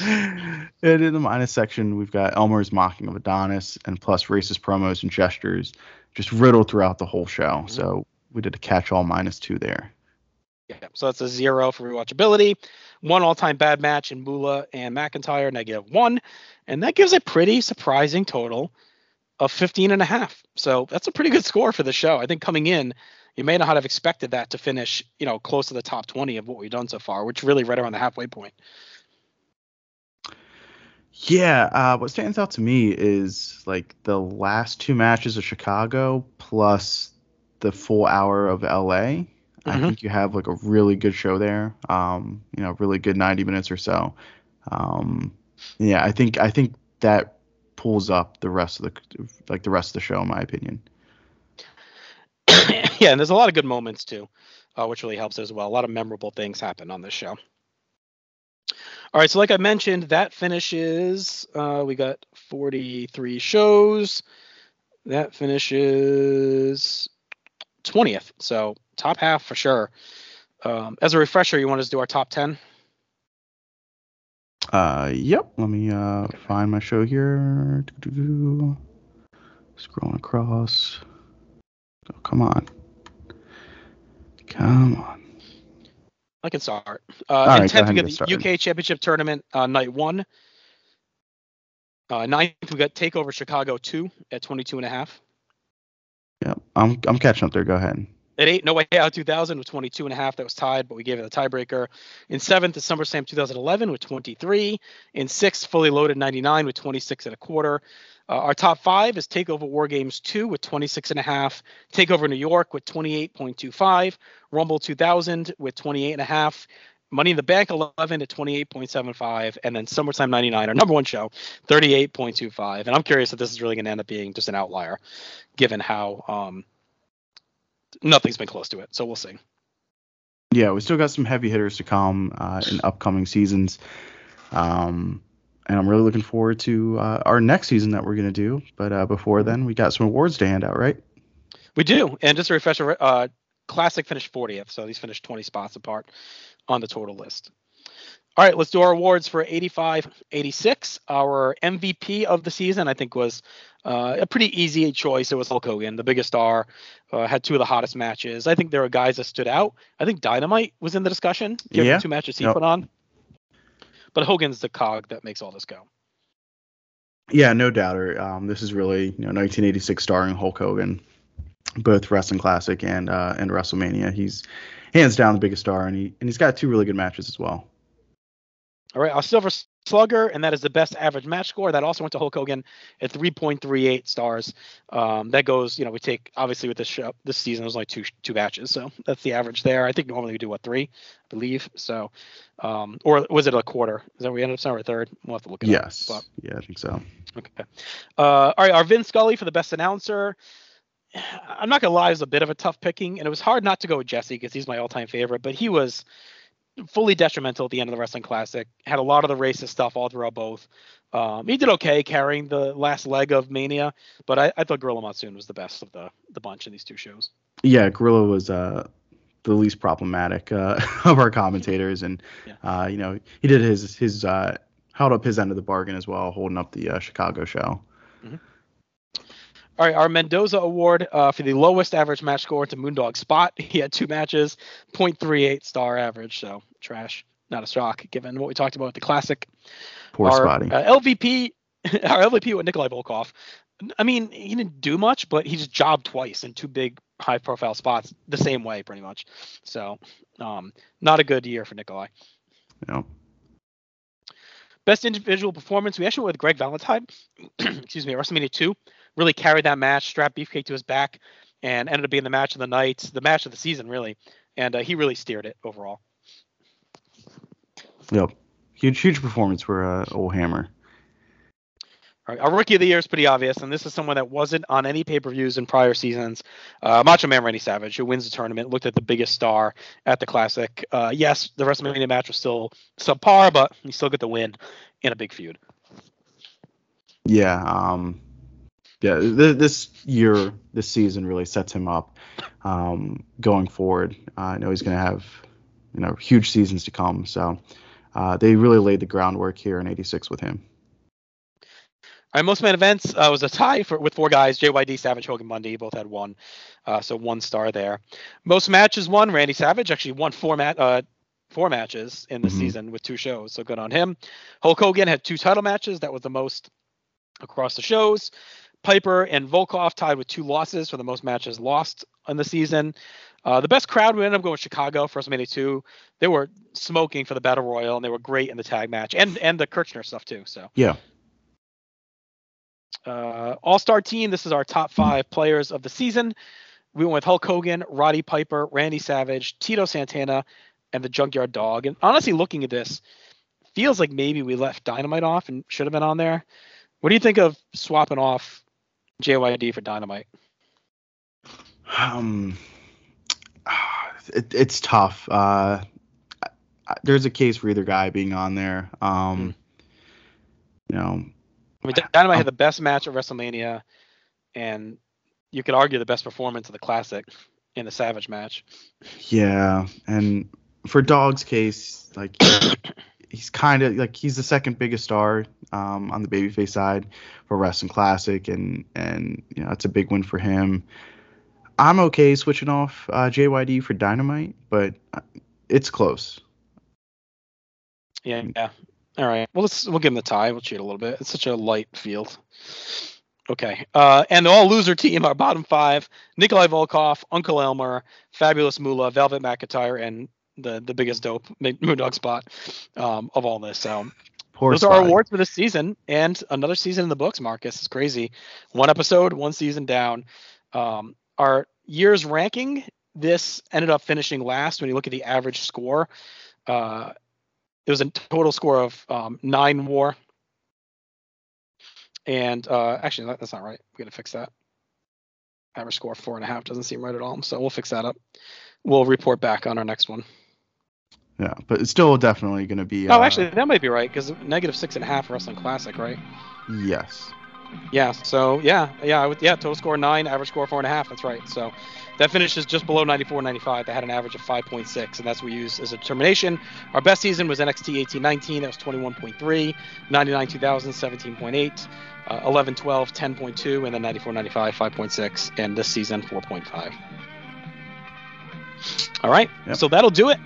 and in the minus section, we've got Elmer's mocking of Adonis and plus racist promos and gestures just riddled throughout the whole show. Mm-hmm. So we did a catch all minus two there. Yeah, so that's a zero for rewatchability. One all-time bad match in Moolah and McIntyre, negative one, and that gives a pretty surprising total of 15 and a half. So that's a pretty good score for the show. I think coming in, you may not have expected that to finish, you know, close to the top 20 of what we've done so far, which really right around the halfway point. Yeah, uh, what stands out to me is like the last two matches of Chicago plus the full hour of LA. I Mhm. think you have like a really good show there. Um, you know, really good 90 minutes or so. Um, yeah, I think I think that pulls up the rest of the like the rest of the show in my opinion. yeah, and there's a lot of good moments too, uh, which really helps as well. A lot of memorable things happen on this show. All right, so like I mentioned, that finishes. Uh, we got 43 shows. That finishes 20th, so top half for sure. Um, as a refresher, you want us to do our top 10? Uh, yep. Let me uh find my show here. Doo-doo-doo. Scrolling across. Oh, come on. Come on. I can start. All Uh, right, in go 10th, ahead we got get the started. UK Championship Tournament, uh, night one. Uh, ninth, we got Takeover Chicago 2 at 22 and a half. Yep. I'm I'm catching up there. Go ahead. At eight, No Way Out 2000 with 22 and a half. That was tied, but we gave it a tiebreaker. In seventh is SummerSlam 2011 with 23. In sixth, Fully Loaded 99 with 26 and a quarter. Uh, our top five is Takeover War Games 2 with 26 and a half. Takeover New York with 28.25. Rumble 2000 with 28 and a half. Money in the Bank 11 at 28.75. And then SummerSlam 99, our number one show, 38.25. And I'm curious if this is really going to end up being just an outlier, given how um, nothing's been close to it. So we'll see. Yeah, we still got some heavy hitters to come uh, in upcoming seasons. Um, and I'm really looking forward to uh, our next season that we're gonna do. But uh, before then, we got some awards to hand out, right? We do. And just a refresher, uh, Classic finished 40th. So these finished 20 spots apart on the total list. All right, let's do our awards for 85 86. Our MVP of the season, I think, was uh, a pretty easy choice. It was Hulk Hogan, the biggest star, uh, had two of the hottest matches. I think there were guys that stood out. I think Dynamite was in the discussion, given Yeah. the two matches he Yep. put on. But Hogan's the cog that makes all this go. Yeah, no doubter. Um, this is really you know 1986 starring Hulk Hogan, both Wrestling Classic and uh, and WrestleMania. He's hands down the biggest star, and he and he's got two really good matches as well. All right, our Silver Slugger, and that is the best average match score. That also went to Hulk Hogan at 3.38 stars. Um, that goes, you know, we take obviously with this show this season there's only two two matches, so that's the average there. I think normally we do what three, I believe. So, um, or was it a quarter? Is that where we ended up somewhere third? We'll have to look it up. Yes. But- Yeah, I think so. Okay. Uh, all right, our Vin Scully for the best announcer. I'm not gonna lie, it was a bit of a tough picking, and it was hard not to go with Jesse because he's my all-time favorite. But he was fully detrimental at the end of the Wrestling Classic. Had a lot of the racist stuff all throughout both. Um, he did okay carrying the last leg of Mania, but I, I thought Gorilla Monsoon was the best of the the bunch in these two shows. Yeah, Gorilla was uh, the least problematic uh, of our commentators, and Yeah. uh, you know he did his his uh, held up his end of the bargain as well, holding up the uh, Chicago show. All right, our Mendoza Award uh, for the lowest average match score to Moondog Spot. He had two matches, 0.38 star average, so trash. Not a shock given what we talked about with the classic. Poor our, Spotty. Uh, LVP, our LVP with Nikolai Volkov. I mean, he didn't do much, but he just jobbed twice in two big high-profile spots the same way, pretty much. So, um, not a good year for Nikolai. know. Best individual performance, we actually went with Greg Valentine. excuse me, WrestleMania 2. Really carried that match, strapped Beefcake to his back, and ended up being the match of the night, the match of the season, really. And uh, he really steered it overall. Yep. Huge huge performance for uh, old Hammer. All right, our rookie of the year is pretty obvious, and this is someone that wasn't on any pay per views in prior seasons. Uh, Macho Man Randy Savage, who wins the tournament, looked at the biggest star at the Classic. Uh, yes, the WrestleMania match was still subpar, but he still got the win in a big feud. Yeah. Um. Yeah. Th- this year, this season really sets him up um, going forward. Uh, I know he's going to have you know huge seasons to come. So uh, they really laid the groundwork here in '86 with him. All right, most man events uh, was a tie for with four guys: JYD, Savage, Hogan, Bundy. Both had one, uh, so one star there. Most matches won. Randy Savage actually won four mat uh, four matches in the Mhm. season with two shows, so good on him. Hulk Hogan had two title matches. That was the most across the shows. Piper and Volkov tied with two losses for the most matches lost in the season. Uh, the best crowd we ended up going with Chicago for WrestleMania 2. They were smoking for the Battle Royal, and they were great in the tag match and and the Kirchner stuff too. So Yeah. uh, All Star team. This is our top five players of the season. We went with Hulk Hogan, Roddy Piper, Randy Savage, Tito Santana, and the Junkyard Dog. And honestly, looking at this, feels like maybe we left Dynamite off and should have been on there. What do you think of swapping off JYD for Dynamite? Um, it, it's tough. Uh, there's a case for either guy being on there. Um, you know, I mean, Dynamite had the best match at WrestleMania, and you could argue the best performance of the Classic in the Savage match. yeah, and for Dog's case, like he's kind of like he's the second biggest star um, on the babyface side for Wrestling Classic, and and you know it's a big win for him. I'm okay switching off uh, JYD for Dynamite, but uh, it's close. Yeah, yeah. All right. Well, let's we'll give him the tie. We'll cheat a little bit. It's such a light field. Okay. Uh, and the all loser team, our bottom five: Nikolai Volkov, Uncle Elmer, Fabulous Moolah, Velvet McIntyre, and the the biggest dope Moondog spot um, of all this. So Poor those are our awards for this season, and another season in the books. Marcus is crazy. One episode, one season down. Um, our year's ranking. This ended up finishing last when you look at the average score. Uh, it was a total score of um, nine war. And uh, actually, that, that's not right. We got to fix that. Average score four and a half doesn't seem right at all. So we'll fix that up. We'll report back on our next one. Yeah, but it's still definitely going to be. Oh, uh, actually, that might be right because negative six and a half wrestling classic, right? yes. Yeah. So yeah, yeah, I would, yeah. Total score nine, average score four and a half. That's right. So that finishes just below 94, 95. They had an average of 5.6, and that's what we use as a determination. Our best season was NXT 18-19. That was 21.3. 99 2000, 17.8. Uh, 11 12, 10.2, and then 94 95, 5.6, and this season 4.5. All right. Yep. So that'll do it.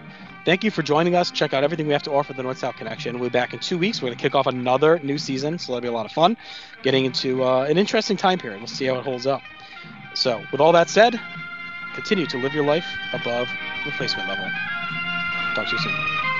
Thank you for joining us. Check out everything we have to offer the North South Connection. We'll be back in two weeks. We're going to kick off another new season, so that'll be a lot of fun. Getting into uh, an interesting time period. We'll see how it holds up. So, with all that said, continue to live your life above replacement level. Talk to you soon.